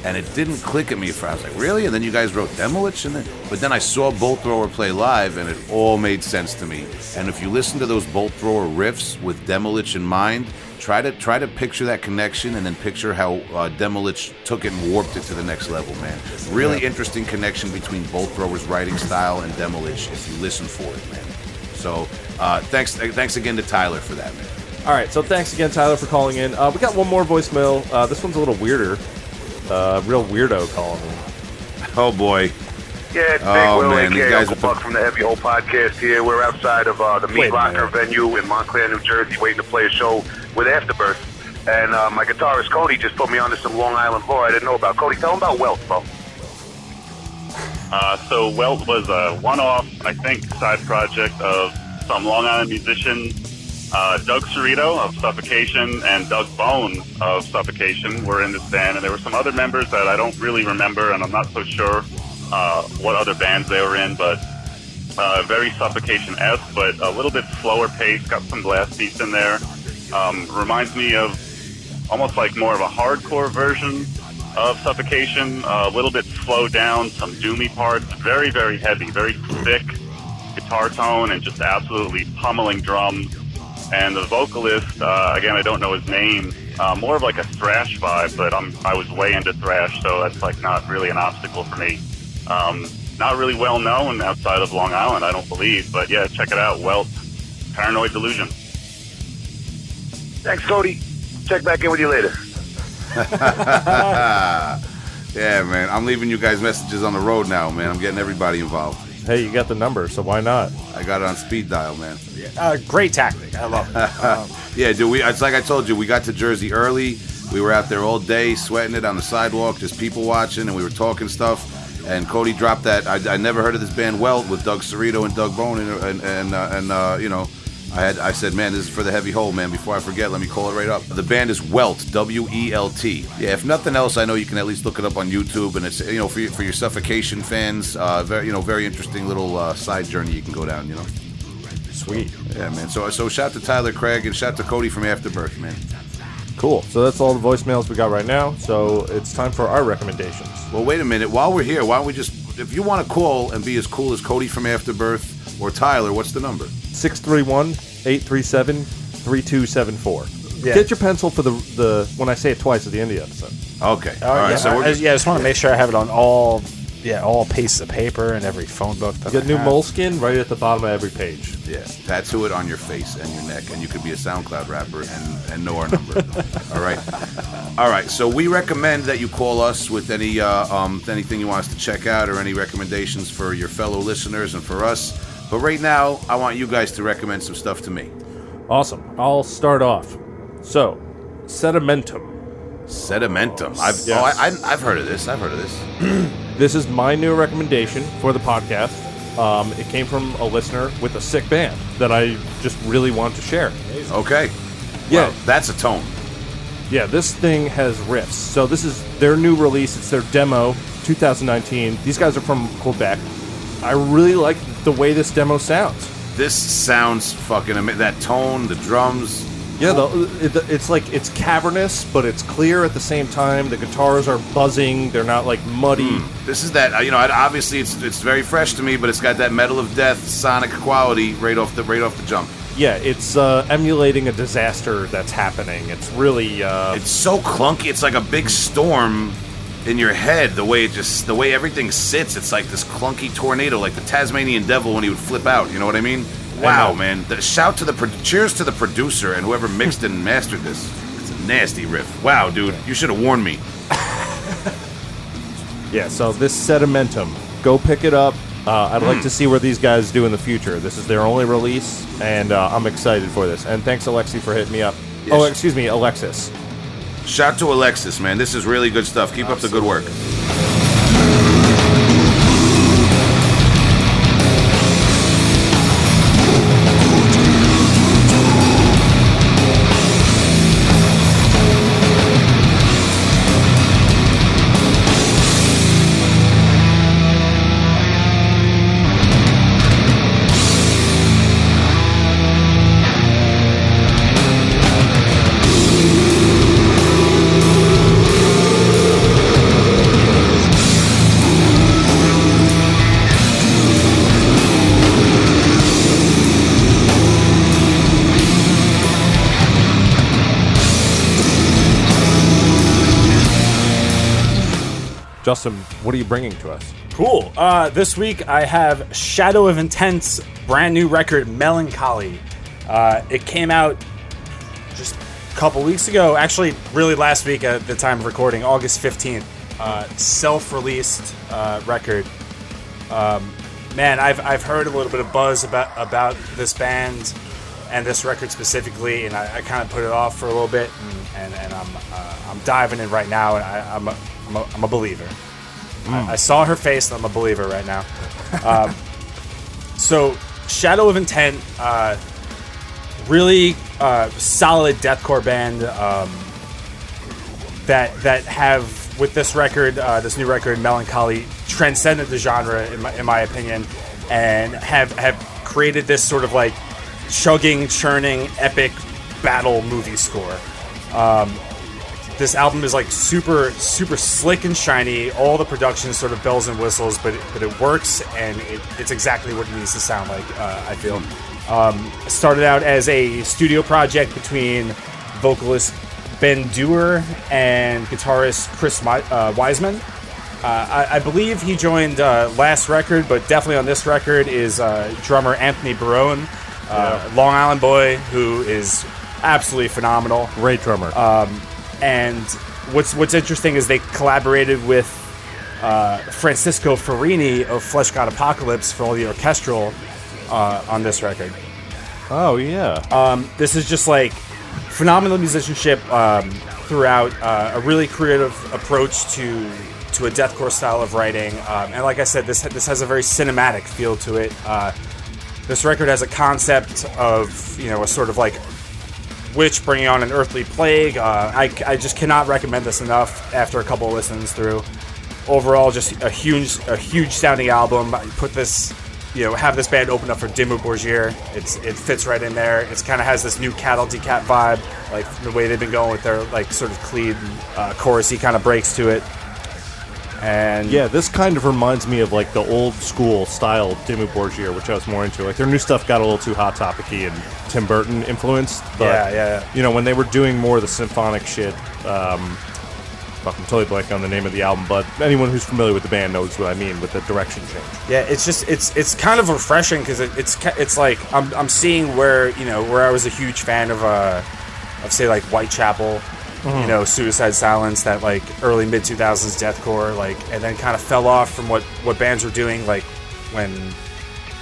And it didn't click at me for I was like, really? And then you guys wrote Demolish, and then but then I saw Bolt Thrower play live, and it all made sense to me. And if you listen to those Bolt Thrower riffs with Demolish in mind, try to try to picture that connection, and then picture how uh, Demolish took it and warped it to the next level, man. Really interesting connection between Bolt Thrower's writing style and Demolish if you listen for it, man. So uh, thanks thanks again to Tyler for that, man. All right, so thanks again, Tyler, for calling in. Uh, we got one more voicemail. Uh, this one's a little weirder. Uh, real weirdo calling in. Oh boy. Yeah, it's Big Oh, Will, man, these aka guys Uncle with the- Buck from the Heavy Hole Podcast here. We're outside of uh, the Wait Meat a Locker minute. venue in Montclair, New Jersey, waiting to play a show with Afterbirth. And uh, my guitarist Cody just put me onto some Long Island lore I didn't know about. Cody, tell him about Welt, bro. Uh, so Welt was a one-off, I think, side project of some Long Island musician, uh, Doug Cerrito of Suffocation and Doug Bohn of Suffocation were in this band, and there were some other members that I don't really remember, and I'm not so sure uh, what other bands they were in, but uh, very Suffocation-esque, but a little bit slower pace, got some blast beats in there. Um, reminds me of almost like more of a hardcore version of Suffocation, a little bit slowed down, some doomy parts, very, very heavy, very thick guitar tone, and just absolutely pummeling drums. And the vocalist, uh, again, I don't know his name, uh, more of like a thrash vibe, but I'm, I was way into thrash, so that's like not really an obstacle for me. Um, not really well known outside of Long Island, I don't believe, but yeah, check it out. Welt, Paranoid Delusion. Thanks, Cody. Check back in with you later. yeah, man. I'm leaving you guys messages on the road now, man. I'm getting everybody involved. Hey, you got the number, so why not? I got it on speed dial, man. Uh, great tactic. I love it. Um, Yeah, dude. We it's like I told you, we got to Jersey early. We were out there all day, sweating it on the sidewalk, just people watching, and we were talking stuff. And Cody dropped that. I, I never heard of this band Welt with Doug Cerrito and Doug Bohn, and and and, uh, and uh, you know, I had I said, man, this is for the heavy hole, man. Before I forget, let me call it right up. The band is Welt, W E L T. Yeah, if nothing else, I know you can at least look it up on YouTube, and it's you know for your, for your suffocation fans, uh, very you know very interesting little uh, side journey you can go down, you know. Sweet. Yeah, man. So so shout to Tyler Craig and shout to Cody from Afterbirth, man. Cool. So that's all the voicemails we got right now. So it's time for our recommendations. Well, wait a minute. While we're here, why don't we just, if you want to call and be as cool as Cody from Afterbirth or Tyler, what's the number? 631 837 3274. Yeah. Get your pencil for the, the when I say it twice at the end of the episode. Okay. Oh, All right. yeah, So we're I, just, yeah, I just want to make sure I have it on all, yeah, all pieces of paper and every phone book. That Get I new have. moleskin right at the bottom of every page. yeah, tattoo it on your face and your neck, and you could be a SoundCloud rapper and, and know our number. All right. All right. So we recommend that you call us with any uh, um, anything you want us to check out or any recommendations for your fellow listeners and for us. But right now, I want you guys to recommend some stuff to me. Awesome. I'll start off. So, Sedimentum. Sedimentum. I've Yes. oh, I, I, I've heard of this. I've heard of this. This is my new recommendation for the podcast. Um, it came from a listener with a sick band that I just really want to share. Okay. Yeah. Well, that's a tone. Yeah, this thing has riffs. So this is their new release. It's their demo, 2019. These guys are from Quebec. I really like the way this demo sounds. This sounds fucking amazing. That tone, the drums. Yeah, the, it, it's like it's cavernous, but it's clear at the same time. The guitars are buzzing; they're not like muddy. This is that. uh, You know, obviously it's it's very fresh to me, but it's got that metal of death sonic quality right off the right off the jump. Yeah, it's uh, emulating a disaster that's happening. It's really uh, It's so clunky. It's like a big storm in your head. The way it just, the way everything sits. It's like this clunky tornado, like the Tasmanian devil when he would flip out. You know what I mean? Wow, man! The, shout to the pro- cheers to the producer and whoever mixed and mastered this. It's a nasty riff. Wow, dude, you should have warned me. yeah. So this sedimentum, go pick it up. Uh, I'd like to see where these guys do in the future. This is their only release, and uh, I'm excited for this. And thanks, Alexi, for hitting me up. Yes. Oh, excuse me, Alexis. Shout to Alexis, man. This is really good stuff. Keep up the good work. Justin, what are you bringing to us? Cool. Uh, this week I have Shadow of Intent, brand new record, Melancholy. Uh, it came out just a couple weeks ago, actually, really last week at the time of recording, August 15th. Uh, Self released uh, record. Um, man, I've, I've heard a little bit of buzz about, about this band and this record specifically, and I, I kind of put it off for a little bit, and, and, and I'm, uh, I'm diving in right now, and I, I'm, I'm, a, I'm a believer. I, I saw her face, and I'm a believer right now. Um, so, Shadow of Intent, uh, really uh, solid deathcore band um, that that have with this record, uh, this new record, Melancholy, transcended the genre in my, in my opinion, and have have created this sort of like chugging, churning, epic battle movie score. Um, this album is like super super slick and shiny. All the production is sort of bells and whistles, but it, but it works and it, it's exactly what it needs to sound like. Uh, I feel. Um, started out as a studio project between vocalist Ben Duerr and guitarist Chris Mi- uh, Wiseman. Uh, I, I believe he joined uh, last record, but definitely on this record is uh, drummer Anthony Barone, uh, Long Island boy, who is absolutely phenomenal. Great drummer. Um, and what's what's interesting is they collaborated with uh, Francesco Ferrini of Fleshgod Apocalypse for all the orchestral uh, on this record. Oh yeah. Um, this is just like phenomenal musicianship um, throughout. Uh, a really creative approach to to a deathcore style of writing, um, and like I said, this this has a very cinematic feel to it. Uh, this record has a concept of you know a sort of like witch bringing on an earthly plague. Uh, I, I just cannot recommend this enough after a couple of listens through. Overall, just a huge a huge sounding album. I Put this, you know, have this band open up for Dimmu Borgir. It's it fits right in there. It's kind of has this new Cattle Decat vibe, like the way they've been going with their like sort of clean uh, chorusy kind of breaks to it. And Yeah, this kind of reminds me of like the old school style Dimmu Borgir, which I was more into. Like their new stuff got a little too hot topicy and Tim Burton influenced. But, Yeah, yeah, yeah. You know, when they were doing more of the symphonic shit, um, fuck, I'm totally blank on the name of the album, but anyone who's familiar with the band knows what I mean with the direction change. Yeah, it's just it's it's kind of refreshing because it, it's it's like I'm I'm seeing where you know where I was a huge fan of uh of say like Whitechapel, you know Suicide Silence, that like early mid 2000s deathcore, like and then kind of fell off from what what bands were doing like when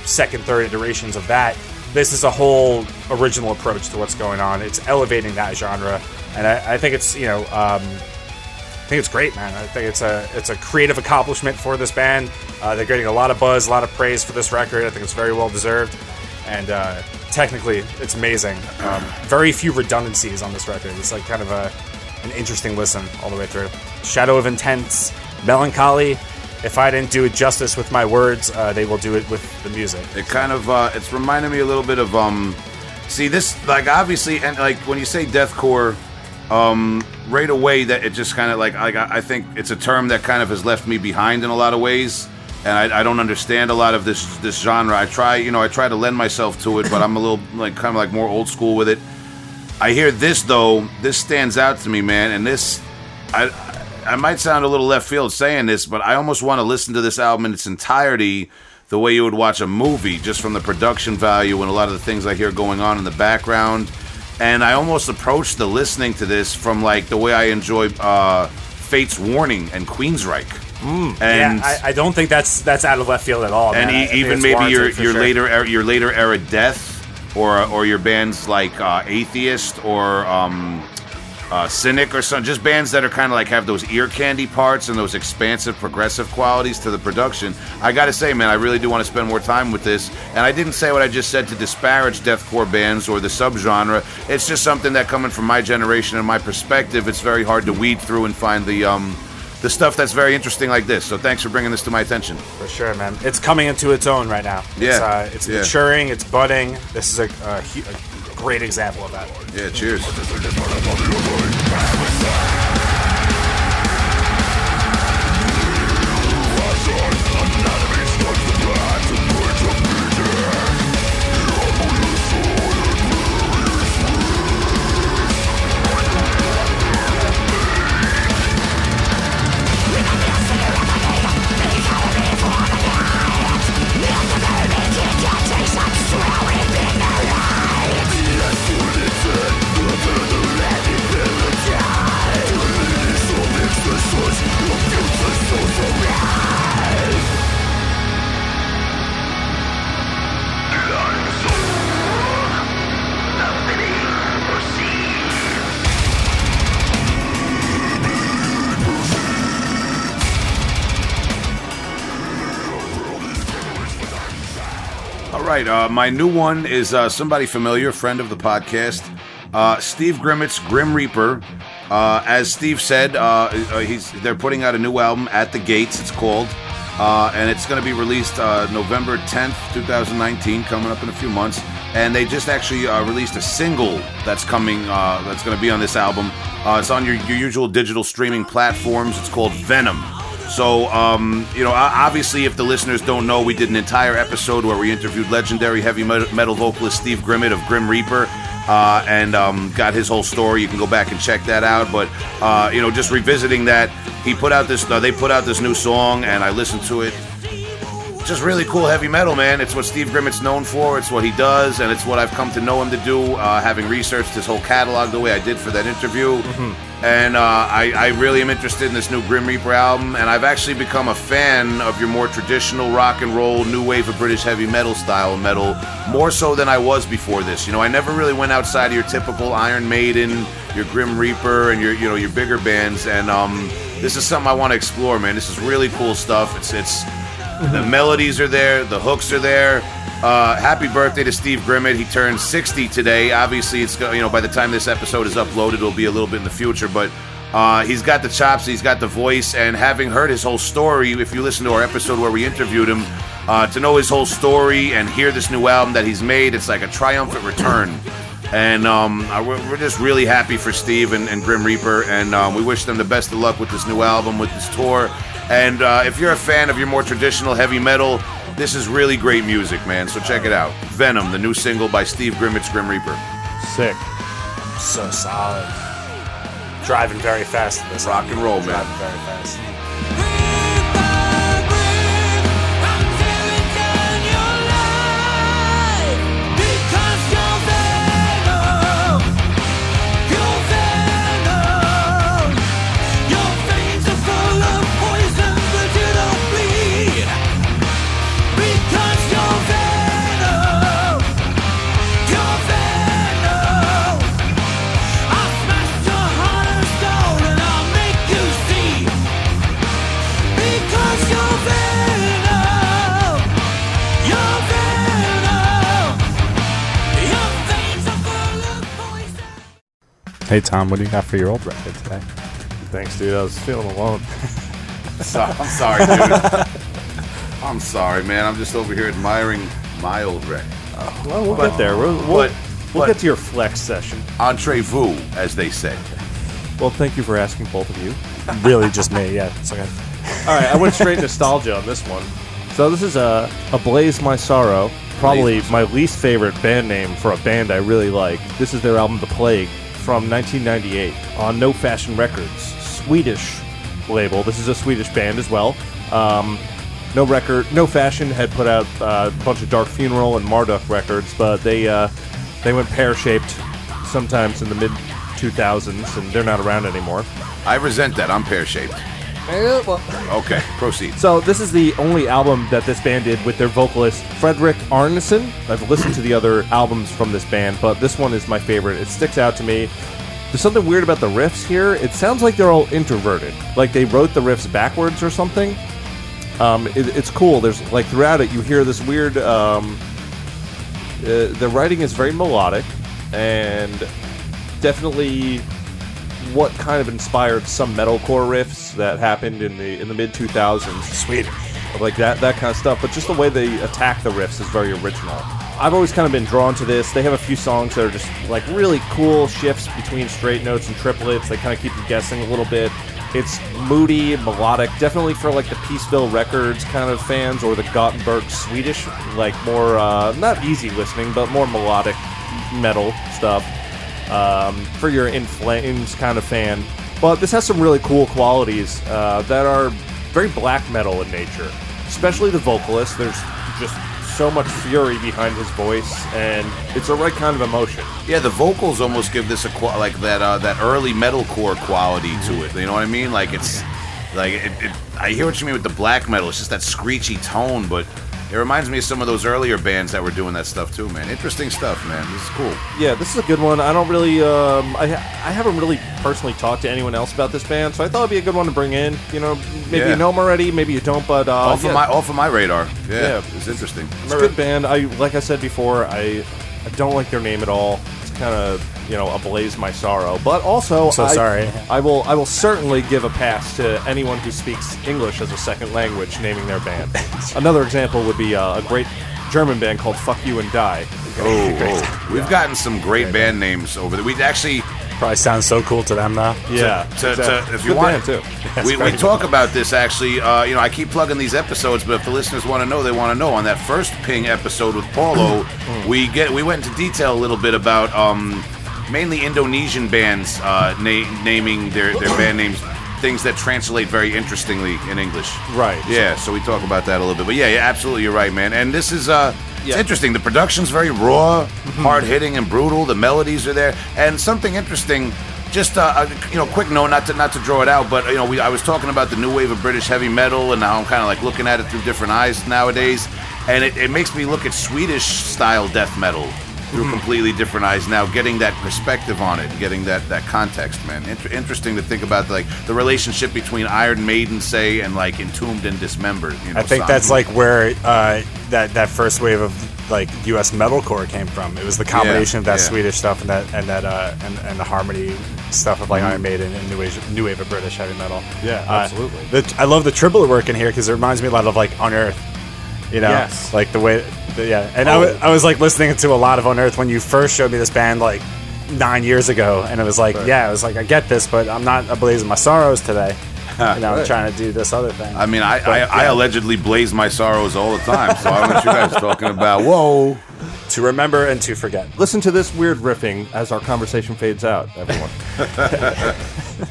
second third iterations of that. This is a whole original approach to what's going on. It's elevating that genre, and I, I think it's you know. Um, I think it's great, man. I think it's a it's a creative accomplishment for this band. Uh, they're getting a lot of buzz, a lot of praise for this record. I think it's very well deserved, and uh, technically, it's amazing. Um, very few redundancies on this record. It's like kind of a an interesting listen all the way through. Shadow of Intent's, Melancholy. If I didn't do it justice with my words, uh, they will do it with the music. It kind of uh, it's reminding me a little bit of um, see this like obviously and like when you say deathcore, um, right away that it just kind of like I I think it's a term that kind of has left me behind in a lot of ways, and I, I don't understand a lot of this this genre. I try you know I try to lend myself to it, but I'm a little like kind of like more old school with it. I hear this though. This stands out to me, man, and this I I might sound a little left field saying this, but I almost want to listen to this album in its entirety the way you would watch a movie, just from the production value and a lot of the things I hear going on in the background. And I almost approach the listening to this from like the way I enjoy uh, Fate's Warning and Queensryche. Mm, and yeah, I, I don't think that's that's out of left field at all. and e- even maybe your your sure. later era, your later era death or or your bands like uh, atheist or um, uh, cynic or some just bands that are kind of like have those ear candy parts and those expansive progressive qualities to the production. I gotta say man i really do want to spend more time with this. And i didn't say what i just said to disparage deathcore bands or the subgenre. It's just something that coming from my generation and my perspective it's very hard to weed through and find the um the stuff that's very interesting like this so thanks for bringing this to my attention For sure, man. It's coming into its own right now. It's, Yeah, uh, it's yeah. maturing. It's budding. This is a, a, a great example of that. yeah cheers right. Uh, my new one is uh, somebody familiar, friend of the podcast, uh, Steve Grimmett's Grim Reaper. Uh, as Steve said, uh, uh, he's they're putting out a new album at the Gates. It's called, and it's going to be released November 10th, 2019, coming up in a few months. And they just actually released a single that's coming. That's going to be on this album. It's on your, your usual digital streaming platforms. It's called Venom. So, um, you know, obviously, if the listeners don't know, we did an entire episode where we interviewed legendary heavy metal vocalist Steve Grimmett of Grim Reaper. Uh, and um, got his whole story. You can go back and check that out. But uh, you know, just revisiting that, he put out this. Uh, they put out this new song, and I listened to it. Just really cool heavy metal, man. It's what Steve Grimmett's known for. It's what he does, and it's what I've come to know him to do. Uh, having researched his whole catalog the way I did for that interview, and uh, I, I really am interested in this new Grim Reaper album. And I've actually become a fan of your more traditional rock and roll, new wave of British heavy metal style metal, more so than I was before this. You know, I never really went outside of your typical Iron Maiden, your Grim Reaper, and your you know your bigger bands. And um, this is something I want to explore, man. This is really cool stuff. It's it's the melodies are there, the hooks are there. Uh, happy birthday to Steve Grimmett. He turned 60 today. Obviously, it's you know by the time this episode is uploaded, it'll be a little bit in the future. But uh, he's got the chops, he's got the voice, and having heard his whole story, if you listen to our episode where we interviewed him, uh, to know his whole story and hear this new album that he's made, it's like a triumphant return. And um, we're, we're just really happy for Steve and, and Grim Reaper, and um, we wish them the best of luck with this new album, with this tour. And uh, if you're a fan of your more traditional heavy metal, this is really great music, man. So check it out. Venom, the new single by Steve Grimmett's Grim Reaper. Sick. So solid. Driving very fast. in This Rock and roll, man. Driving very fast. Hey Tom, what do you got for your old record today? Thanks, dude. I was feeling alone. So, I'm sorry, dude. I'm sorry, man. I'm just over here admiring my old record. Well, we'll But- get there. We'll, we'll, but- we'll but- get to your flex session. Entree vous, as they say. Well, thank you for asking, both of you. really just me, yeah. It's okay. All right, I went straight nostalgia on this one. So this is uh, a Ablaze My Sorrow, probably my least favorite band name for a band I really like. This is their album The Plague from 1998 on No Fashion Records, Swedish label. This is a Swedish band as well. Um, no record, No Fashion had put out uh, a bunch of Dark Funeral and Marduk records, but they uh, they went pear shaped sometimes in the mid 2000s, and they're not around anymore. I resent that. I'm pear shaped. Okay, proceed. So this is the only album that this band did with their vocalist Fredrik Arnesson. I've listened to the other albums from this band, but this one is my favorite. It sticks out to me. There's something weird about the riffs here. It sounds like they're all introverted, like they wrote the riffs backwards or something. Um, it, it's cool. There's like throughout it, you hear this weird. Um, uh, the writing is very melodic and definitely what kind of inspired some metalcore riffs that happened in the in the mid 2000s. Swedish. Like that that kind of stuff, but just the way they attack the riffs is very original. I've always kind of been drawn to this. They have a few songs that are just like really cool shifts between straight notes and triplets. They kind of keep you guessing a little bit. It's moody, melodic, definitely for like the Peaceville Records kind of fans or the Gothenburg Swedish, like more uh, not easy listening, but more melodic metal stuff um, for your In Flames kind of fan. But this has some really cool qualities uh, that are very black metal in nature, especially the vocalist. There's just so much fury behind his voice, and it's the right kind of emotion. Yeah, the vocals almost give this a like that uh, that early metalcore quality to it. You know what I mean? Like it's like it, it, I hear what you mean with the black metal. It's just that screechy tone, but It reminds me of some of those earlier bands that were doing that stuff too, man. Interesting stuff, man. This is cool. Yeah, this is a good one. I don't really, um, I, I haven't really personally talked to anyone else about this band, so I thought it'd be a good one to bring in. You know, maybe Yeah. you know them already, maybe you don't, but uh, off yeah, of my off of my radar. Yeah, Yeah. it's interesting. it's a good band. I like I said before, I I don't like their name at all. It's kind of you know ablaze my sorrow, but also so I, sorry. I will I will certainly give a pass to anyone who speaks English as a second language naming their band. Another example would be uh, a great German band called Fuck You and Die. Oh, oh. we've gotten some great band names over there. We actually Probably sounds so cool to them though. Yeah, to, to, exactly. if you Good want band, too. we, we talk about this actually. Uh, you know, I keep plugging these episodes, but if the listeners want to know, they want to know. On that first Ping episode with Paulo, we get we went into detail a little bit about um, mainly Indonesian bands uh, na- naming their their band names. Things that translate very interestingly in English. Right. Yeah, so we talk about that a little bit. But yeah, yeah absolutely, you're right, man. And this is uh, it's interesting. The production's very raw, hard hitting, and brutal. The melodies are there, and something interesting. Just uh, a you know, quick note, not to not to draw it out, but you know, we I was talking about the new wave of British heavy metal, and now I'm kind of like looking at it through different eyes nowadays, and it, it makes me look at Swedish style death metal through completely different eyes now, getting that perspective on it, getting that that context, man. Inter- interesting to think about like the relationship between Iron Maiden, say, and like Entombed and Dismembered. You know, I think songs. that's like where uh, that that first wave of like U.S. metalcore came from. It was the combination of that yeah. Swedish stuff and that and that uh, and, and the harmony stuff of like Iron Maiden and new wave new wave of British heavy metal. Yeah, Uh, absolutely. the, I love the triplet work in here because it reminds me a lot of like Unearth. You know, Yes. like the way, the, yeah. And I wa- was like listening to a lot of Unearth when you first showed me this band like nine years ago, and it was like, yeah, I was like, I get this, but I'm not ablazing my sorrows today. you know, I'm Right. trying to do this other thing. I mean, I, But, I, I allegedly blaze my sorrows all the time, so I don't know what you guys are talking about. Whoa. to remember and to forget. Listen to this weird riffing as our conversation fades out, everyone.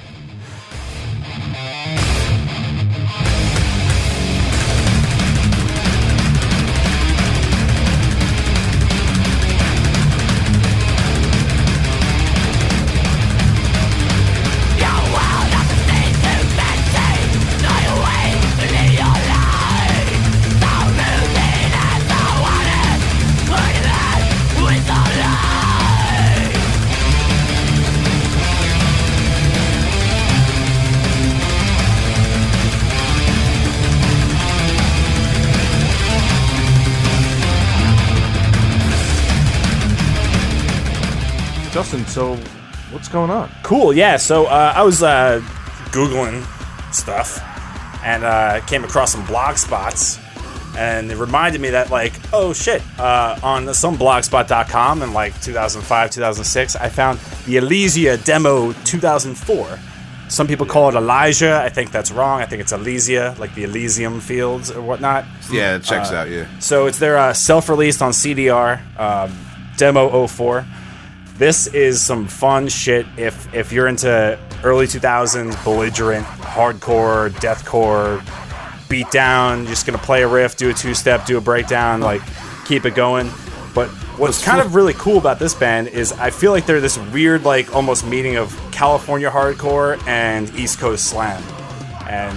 Justin, so what's going on? Cool, yeah. So uh, I was uh, googling stuff and uh, came across some blog spots, and it reminded me that like, oh shit, uh, on some blogspot.com in like 2005, 2006, I found the Elysia demo 2004. Some people call it Elijah. I think that's wrong. I think it's Elysia, like the Elysium fields or whatnot. Yeah, it checks Uh, out, yeah. So it's their uh, self-released on CDR um, demo 04. This is some fun shit if if you're into early 2000s belligerent hardcore deathcore beat down. Just gonna play a riff, do a two step, do a breakdown, like keep it going. But what's kind of really cool about this band is I feel like they're this weird like almost meeting of California hardcore and East Coast slam. And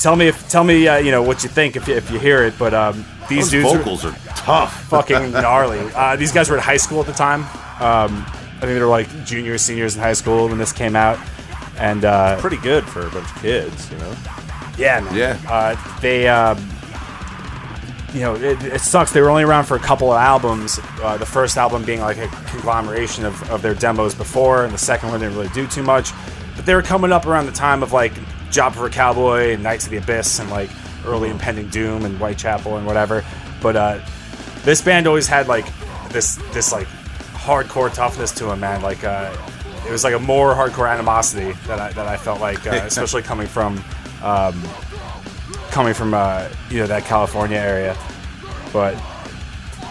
tell me if tell me uh, you know what you think if you, if you hear it. But um, these Those dudes vocals are tough. fucking gnarly. Uh, these guys were at high school at the time. Um, I think they were like juniors, seniors in high school when this came out, and uh, Pretty good for a bunch of kids, you know? yeah, man. Yeah. Uh, they, um, you know, it, it sucks. They were only around for a couple of albums. Uh, the first album being like a conglomeration of, of their demos before, and the second one didn't really do too much. But they were coming up around the time of like Job for a Cowboy and Knights of the Abyss and like early Impending Doom and Whitechapel and whatever. But uh, this band always had like this this like hardcore toughness to him, man. Like uh, it was like a more hardcore animosity that I that I felt like, uh, especially coming from um, coming from uh, you know that California area. But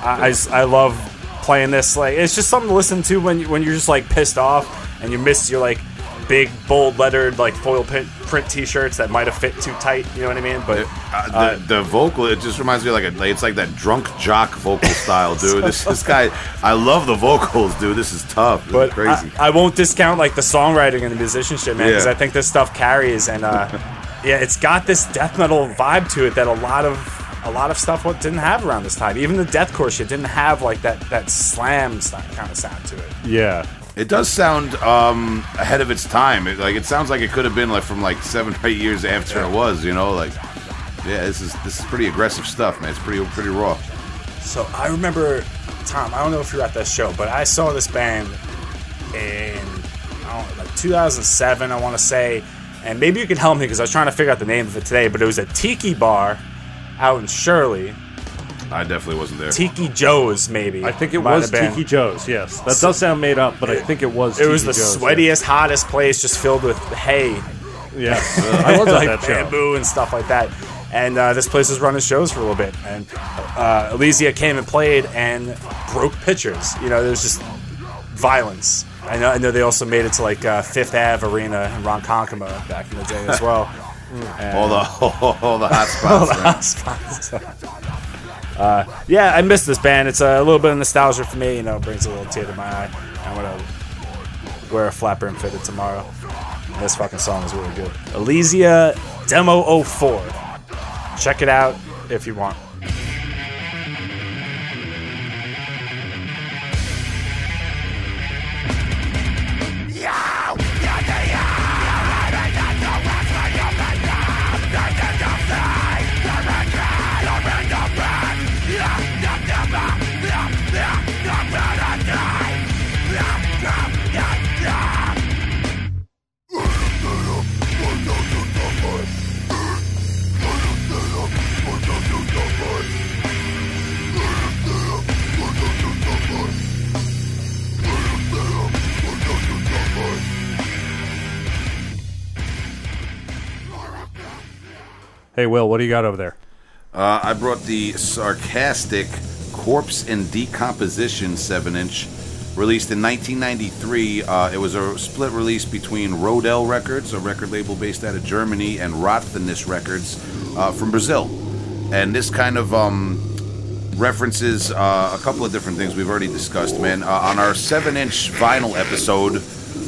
I, I, just- I love playing this. Like it's just something to listen to when you, when you're just like pissed off and you miss You're like big bold lettered like foil print, print T-shirts that might have fit too tight. You know what I mean? But Uh, the, the vocal, it just reminds me of like a, it's like that drunk jock vocal style, dude. this this guy, I love the vocals, dude. This is tough. This but is crazy. I, I won't discount like the songwriting and the musicianship, man, because Yeah. I think this stuff carries and uh, yeah, it's got this death metal vibe to it that a lot of a lot of stuff what didn't have around this time. Even the deathcore shit didn't have like that that slam kind of sound to it. Yeah. It does sound um, ahead of its time. It, like it sounds like it could have been like from like seven or eight years after it was. You know, like yeah, this is this is pretty aggressive stuff, man. It's pretty pretty raw. So I remember, Tom. I don't know if you were at that show, but I saw this band in I don't know, like 2007. I want to say, and maybe you can help me because I was trying to figure out the name of it today. But it was a tiki bar out in Shirley. I definitely wasn't there. Tiki Joe's, maybe. I think it Might was have been. Tiki Joe's. Yes, that does sound made up, but I think it was. It was Tiki the Joe's, sweatiest, hottest place, just filled with hay. Yeah, yeah. I was at like that show. bamboo and stuff like that. And uh, this place was running shows for a little bit, and uh, Elysia came and played and broke pitchers. You know, there was just violence. I know. I know they also made it to like uh, Fifth Ave Arena in Ronkonkoma back in the day as well. And- all the all the hot all the hot spots. Uh, yeah, I miss this band. It's a little bit of nostalgia for me. You know, it brings a little tear to my eye. I'm gonna wear a flat brim fitted tomorrow. And this fucking song is really good. Elysia Demo 04. Check it out if you want. Hey, Will, what do you got over there? Uh, I brought the sarcastic Corpse in Decomposition 7 inch, released in 1993. Uh, it was a split release between Rodell Records, a record label based out of Germany, and Rotthenness Records uh, from Brazil. And this kind of um, references uh, a couple of different things we've already discussed, man. Uh, on our 7 inch vinyl episode,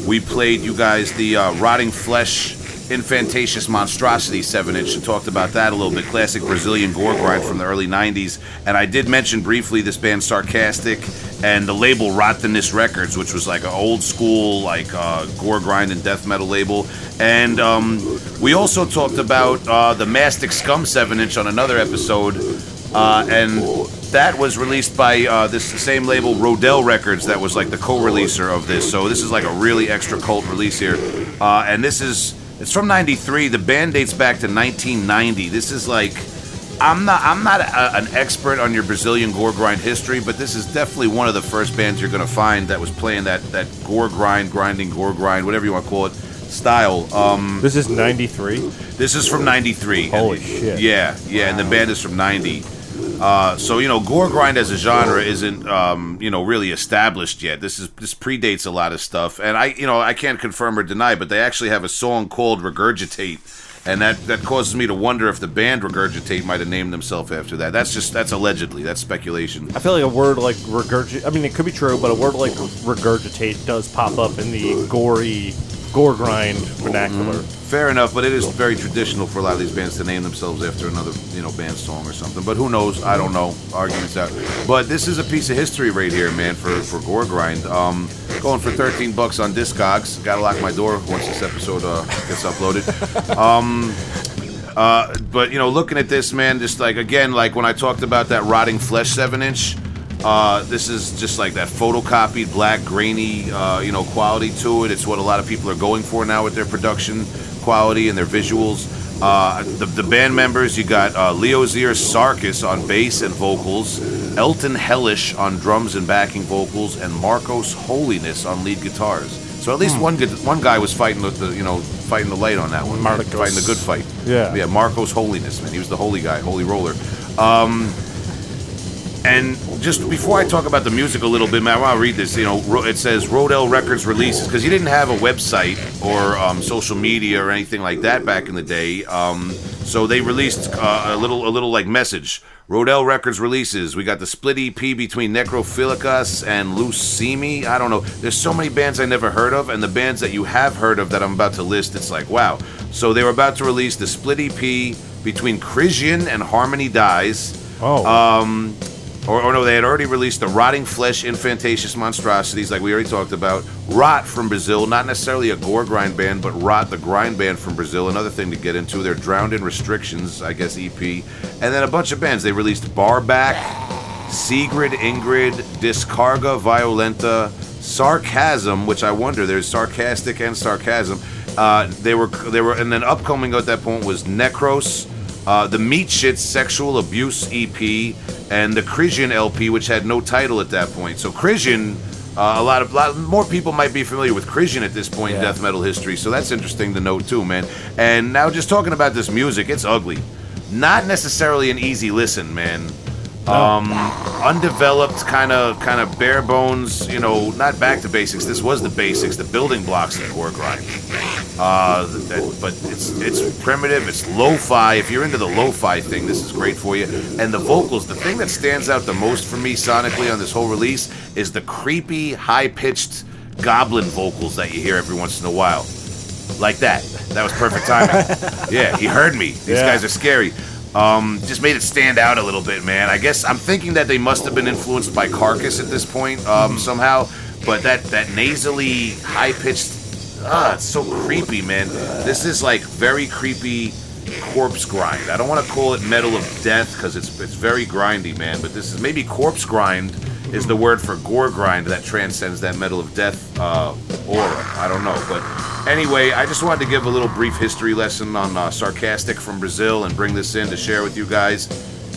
we played you guys the uh, Rotting Flesh Infantatious Monstrosity 7 inch talked about that a little bit. Classic Brazilian gore grind from the early 90s. And I did mention briefly this band Sarcastic and the label Rotthenness Records, which was like an old school, like uh, gore grind and death metal label. And um, we also talked about uh, the Mastic Scum 7 inch on another episode. Uh, and that was released by uh, this same label, Rodell Records, that was like the co-releaser of this. So this is like a really extra cult release here, uh, and this is it's from '93. The band dates back to 1990. This is like I'm not I'm not a, an expert on your Brazilian gore grind history, but this is definitely one of the first bands you're going to find that was playing that that gore grind, grinding gore grind, whatever you want to call it, style. Um, This is '93. this is from '93. Holy shit. Yeah, yeah, and the band is from '90. Uh, so you know, gore grind as a genre isn't um, you know really established yet. This is this predates a lot of stuff, and I you know I can't confirm or deny, but they actually have a song called Regurgitate, and that that causes me to wonder if the band Regurgitate might have named themselves after that. That's just that's allegedly that's speculation. I feel like a word like regurgitate. I mean, it could be true, but a word like regurgitate does pop up in the gory, gore grind vernacular. Fair enough, but it is very traditional for a lot of these bands to name themselves after another, you know, band song or something. But who knows? I don't know. Arguments out. But this is a piece of history right here, man, for for Gore Grind. Um, going for 13 bucks on Discogs. Got to lock my door once this episode uh, gets uploaded. Um, uh, but you know, looking at this, man, just like again, like when I talked about that rotting flesh seven inch. Uh, this is just like that photocopied black grainy uh, you know quality to it. It's what a lot of people are going for now with their production quality and their visuals. Uh, the, the band members you got uh, leo zier sarkis on bass and vocals elton hellish on drums and backing vocals and marcos holiness on lead guitars. So at least one good, one guy was fighting the, the you know fighting the light on that one. Marcos. fighting the good fight. Yeah. yeah marcos holiness man. He was the holy guy holy roller. Um, and just before I talk about the music a little bit, man, I want to read this. You know, it says Rodell Records releases because he didn't have a website or um, social media or anything like that back in the day. Um, so they released uh, a little, a little like message. Rodell Records releases. We got the split EP between Necrophilicus and Lucimi. I don't know. There's so many bands I never heard of, and the bands that you have heard of that I'm about to list, it's like wow. So they were about to release the split EP between Krisiun and Harmony Dies. Oh. Um, or, or no, they had already released the Rotting Flesh Infantatious Monstrosities, like we already talked about. Rot from Brazil, not necessarily a gore grind band, but Rot, the grind band from Brazil. Another thing to get into. They're Drowned in Restrictions, I guess, EP. And then a bunch of bands. They released Barback, Sigrid Ingrid, Discarga Violenta, Sarcasm, which I wonder there's sarcastic and sarcasm. Uh, they were they were and then upcoming at that point was Necros, uh, the Meat Shit Sexual Abuse EP, and the Krisiun LP, which had no title at that point. So Krisiun. Uh, a lot of lot more people might be familiar with Krisiun at this point in death metal history, so that's interesting to note too, man. And now just talking about this music, it's ugly. Not necessarily an easy listen, man. Um, undeveloped, kind of, kind of bare bones. You know, not back to basics. This was the basics, the building blocks of gore grind. Uh, that, but it's it's primitive. It's lo-fi. If you're into the lo-fi thing, this is great for you. And the vocals, the thing that stands out the most for me sonically on this whole release is the creepy, high-pitched goblin vocals that you hear every once in a while like that. That was perfect timing. yeah, he heard me. These Yeah. guys are scary. Um, just made it stand out a little bit, man. I guess I'm thinking that they must have been influenced by Carcass at this point um, somehow. But that that nasally, high pitched, ah, it's so creepy, man. This is like very creepy corpse grind. I don't want to call it metal of death because it's it's very grindy, man. But this is maybe corpse grind is the word for gore grind that transcends that metal of death uh, aura. I don't know, but anyway, I just wanted to give a little brief history lesson on uh, sarcastic from Brazil and bring this in to share with you guys.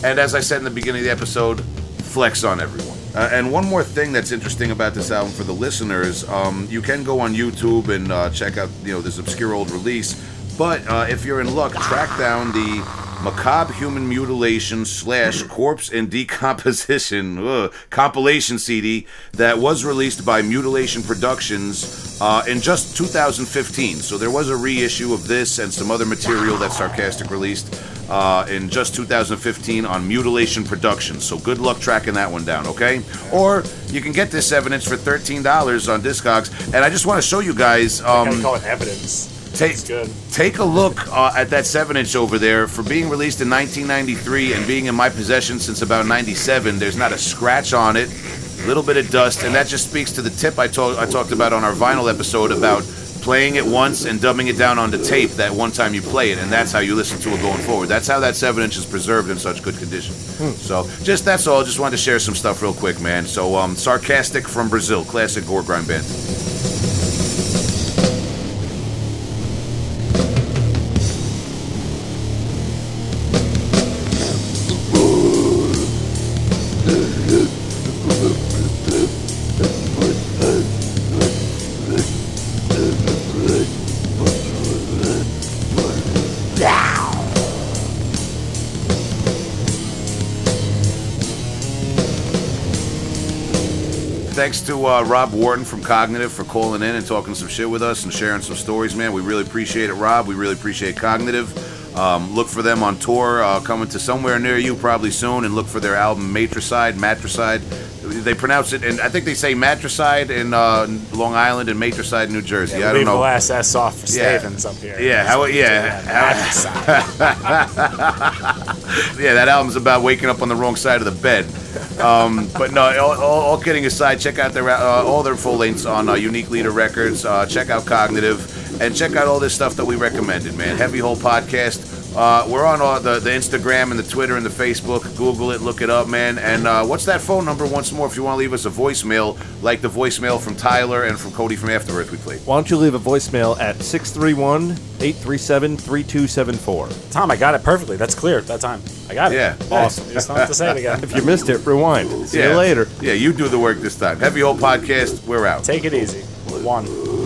And as I said in the beginning of the episode, flex on everyone. Uh, and one more thing that's interesting about this album for the listeners, um, you can go on YouTube and uh, check out you know this obscure old release. But uh, if you're in luck, track down the macabre human mutilation slash corpse and decomposition ugh, compilation CD that was released by Mutilation Productions uh, in just 2015. So there was a reissue of this and some other material that Sarcastic released uh, in just 2015 on Mutilation Productions. So good luck tracking that one down, okay? Or you can get this evidence for $13 on Discogs. And I just want to show you guys. Um, Gotta call it evidence. Take, good. take a look uh, at that 7 inch over there. For being released in 1993 and being in my possession since about 97, there's not a scratch on it, a little bit of dust, and that just speaks to the tip I, told, I talked about on our vinyl episode about playing it once and dubbing it down onto tape that one time you play it, and that's how you listen to it going forward. That's how that 7 inch is preserved in such good condition. So, just that's all. Just wanted to share some stuff real quick, man. So, um, Sarcastic from Brazil, classic gore grind band. Thanks to uh, Rob Wharton from Cognitive for calling in and talking some shit with us and sharing some stories, man. We really appreciate it, Rob. We really appreciate Cognitive. Um, look for them on tour, uh, coming to somewhere near you probably soon, and look for their album Matricide, Matricide. They pronounce it, and I think they say Matricide in uh, Long Island and Matricide New Jersey. I don't Leave the last S off for Yeah. Stavens up here. Yeah, how- yeah, Matricide. yeah, that album's about waking up on the wrong side of the bed. Um, but no, all, all, all kidding aside, check out their uh, all their full lengths on uh, Unique Leader Records. Uh, check out Cognitive and check out all this stuff that we recommended, man. Heavy Hole Podcast. Uh, we're on all the, the Instagram and the Twitter and the Facebook. Google it, look it up, man. And uh, what's that phone number once more if you want to leave us a voicemail, like the voicemail from Tyler and from Cody from Afterbirth we played? Why don't you leave a voicemail at 631 837 3274? Tom, I got it perfectly. That's clear that time. I got it. Yeah. Awesome. You just don't have to say it again. If you missed it, rewind. See Yeah. you later. Yeah, you do the work this time. Heavy Hole Podcast, we're out. Take it easy. One.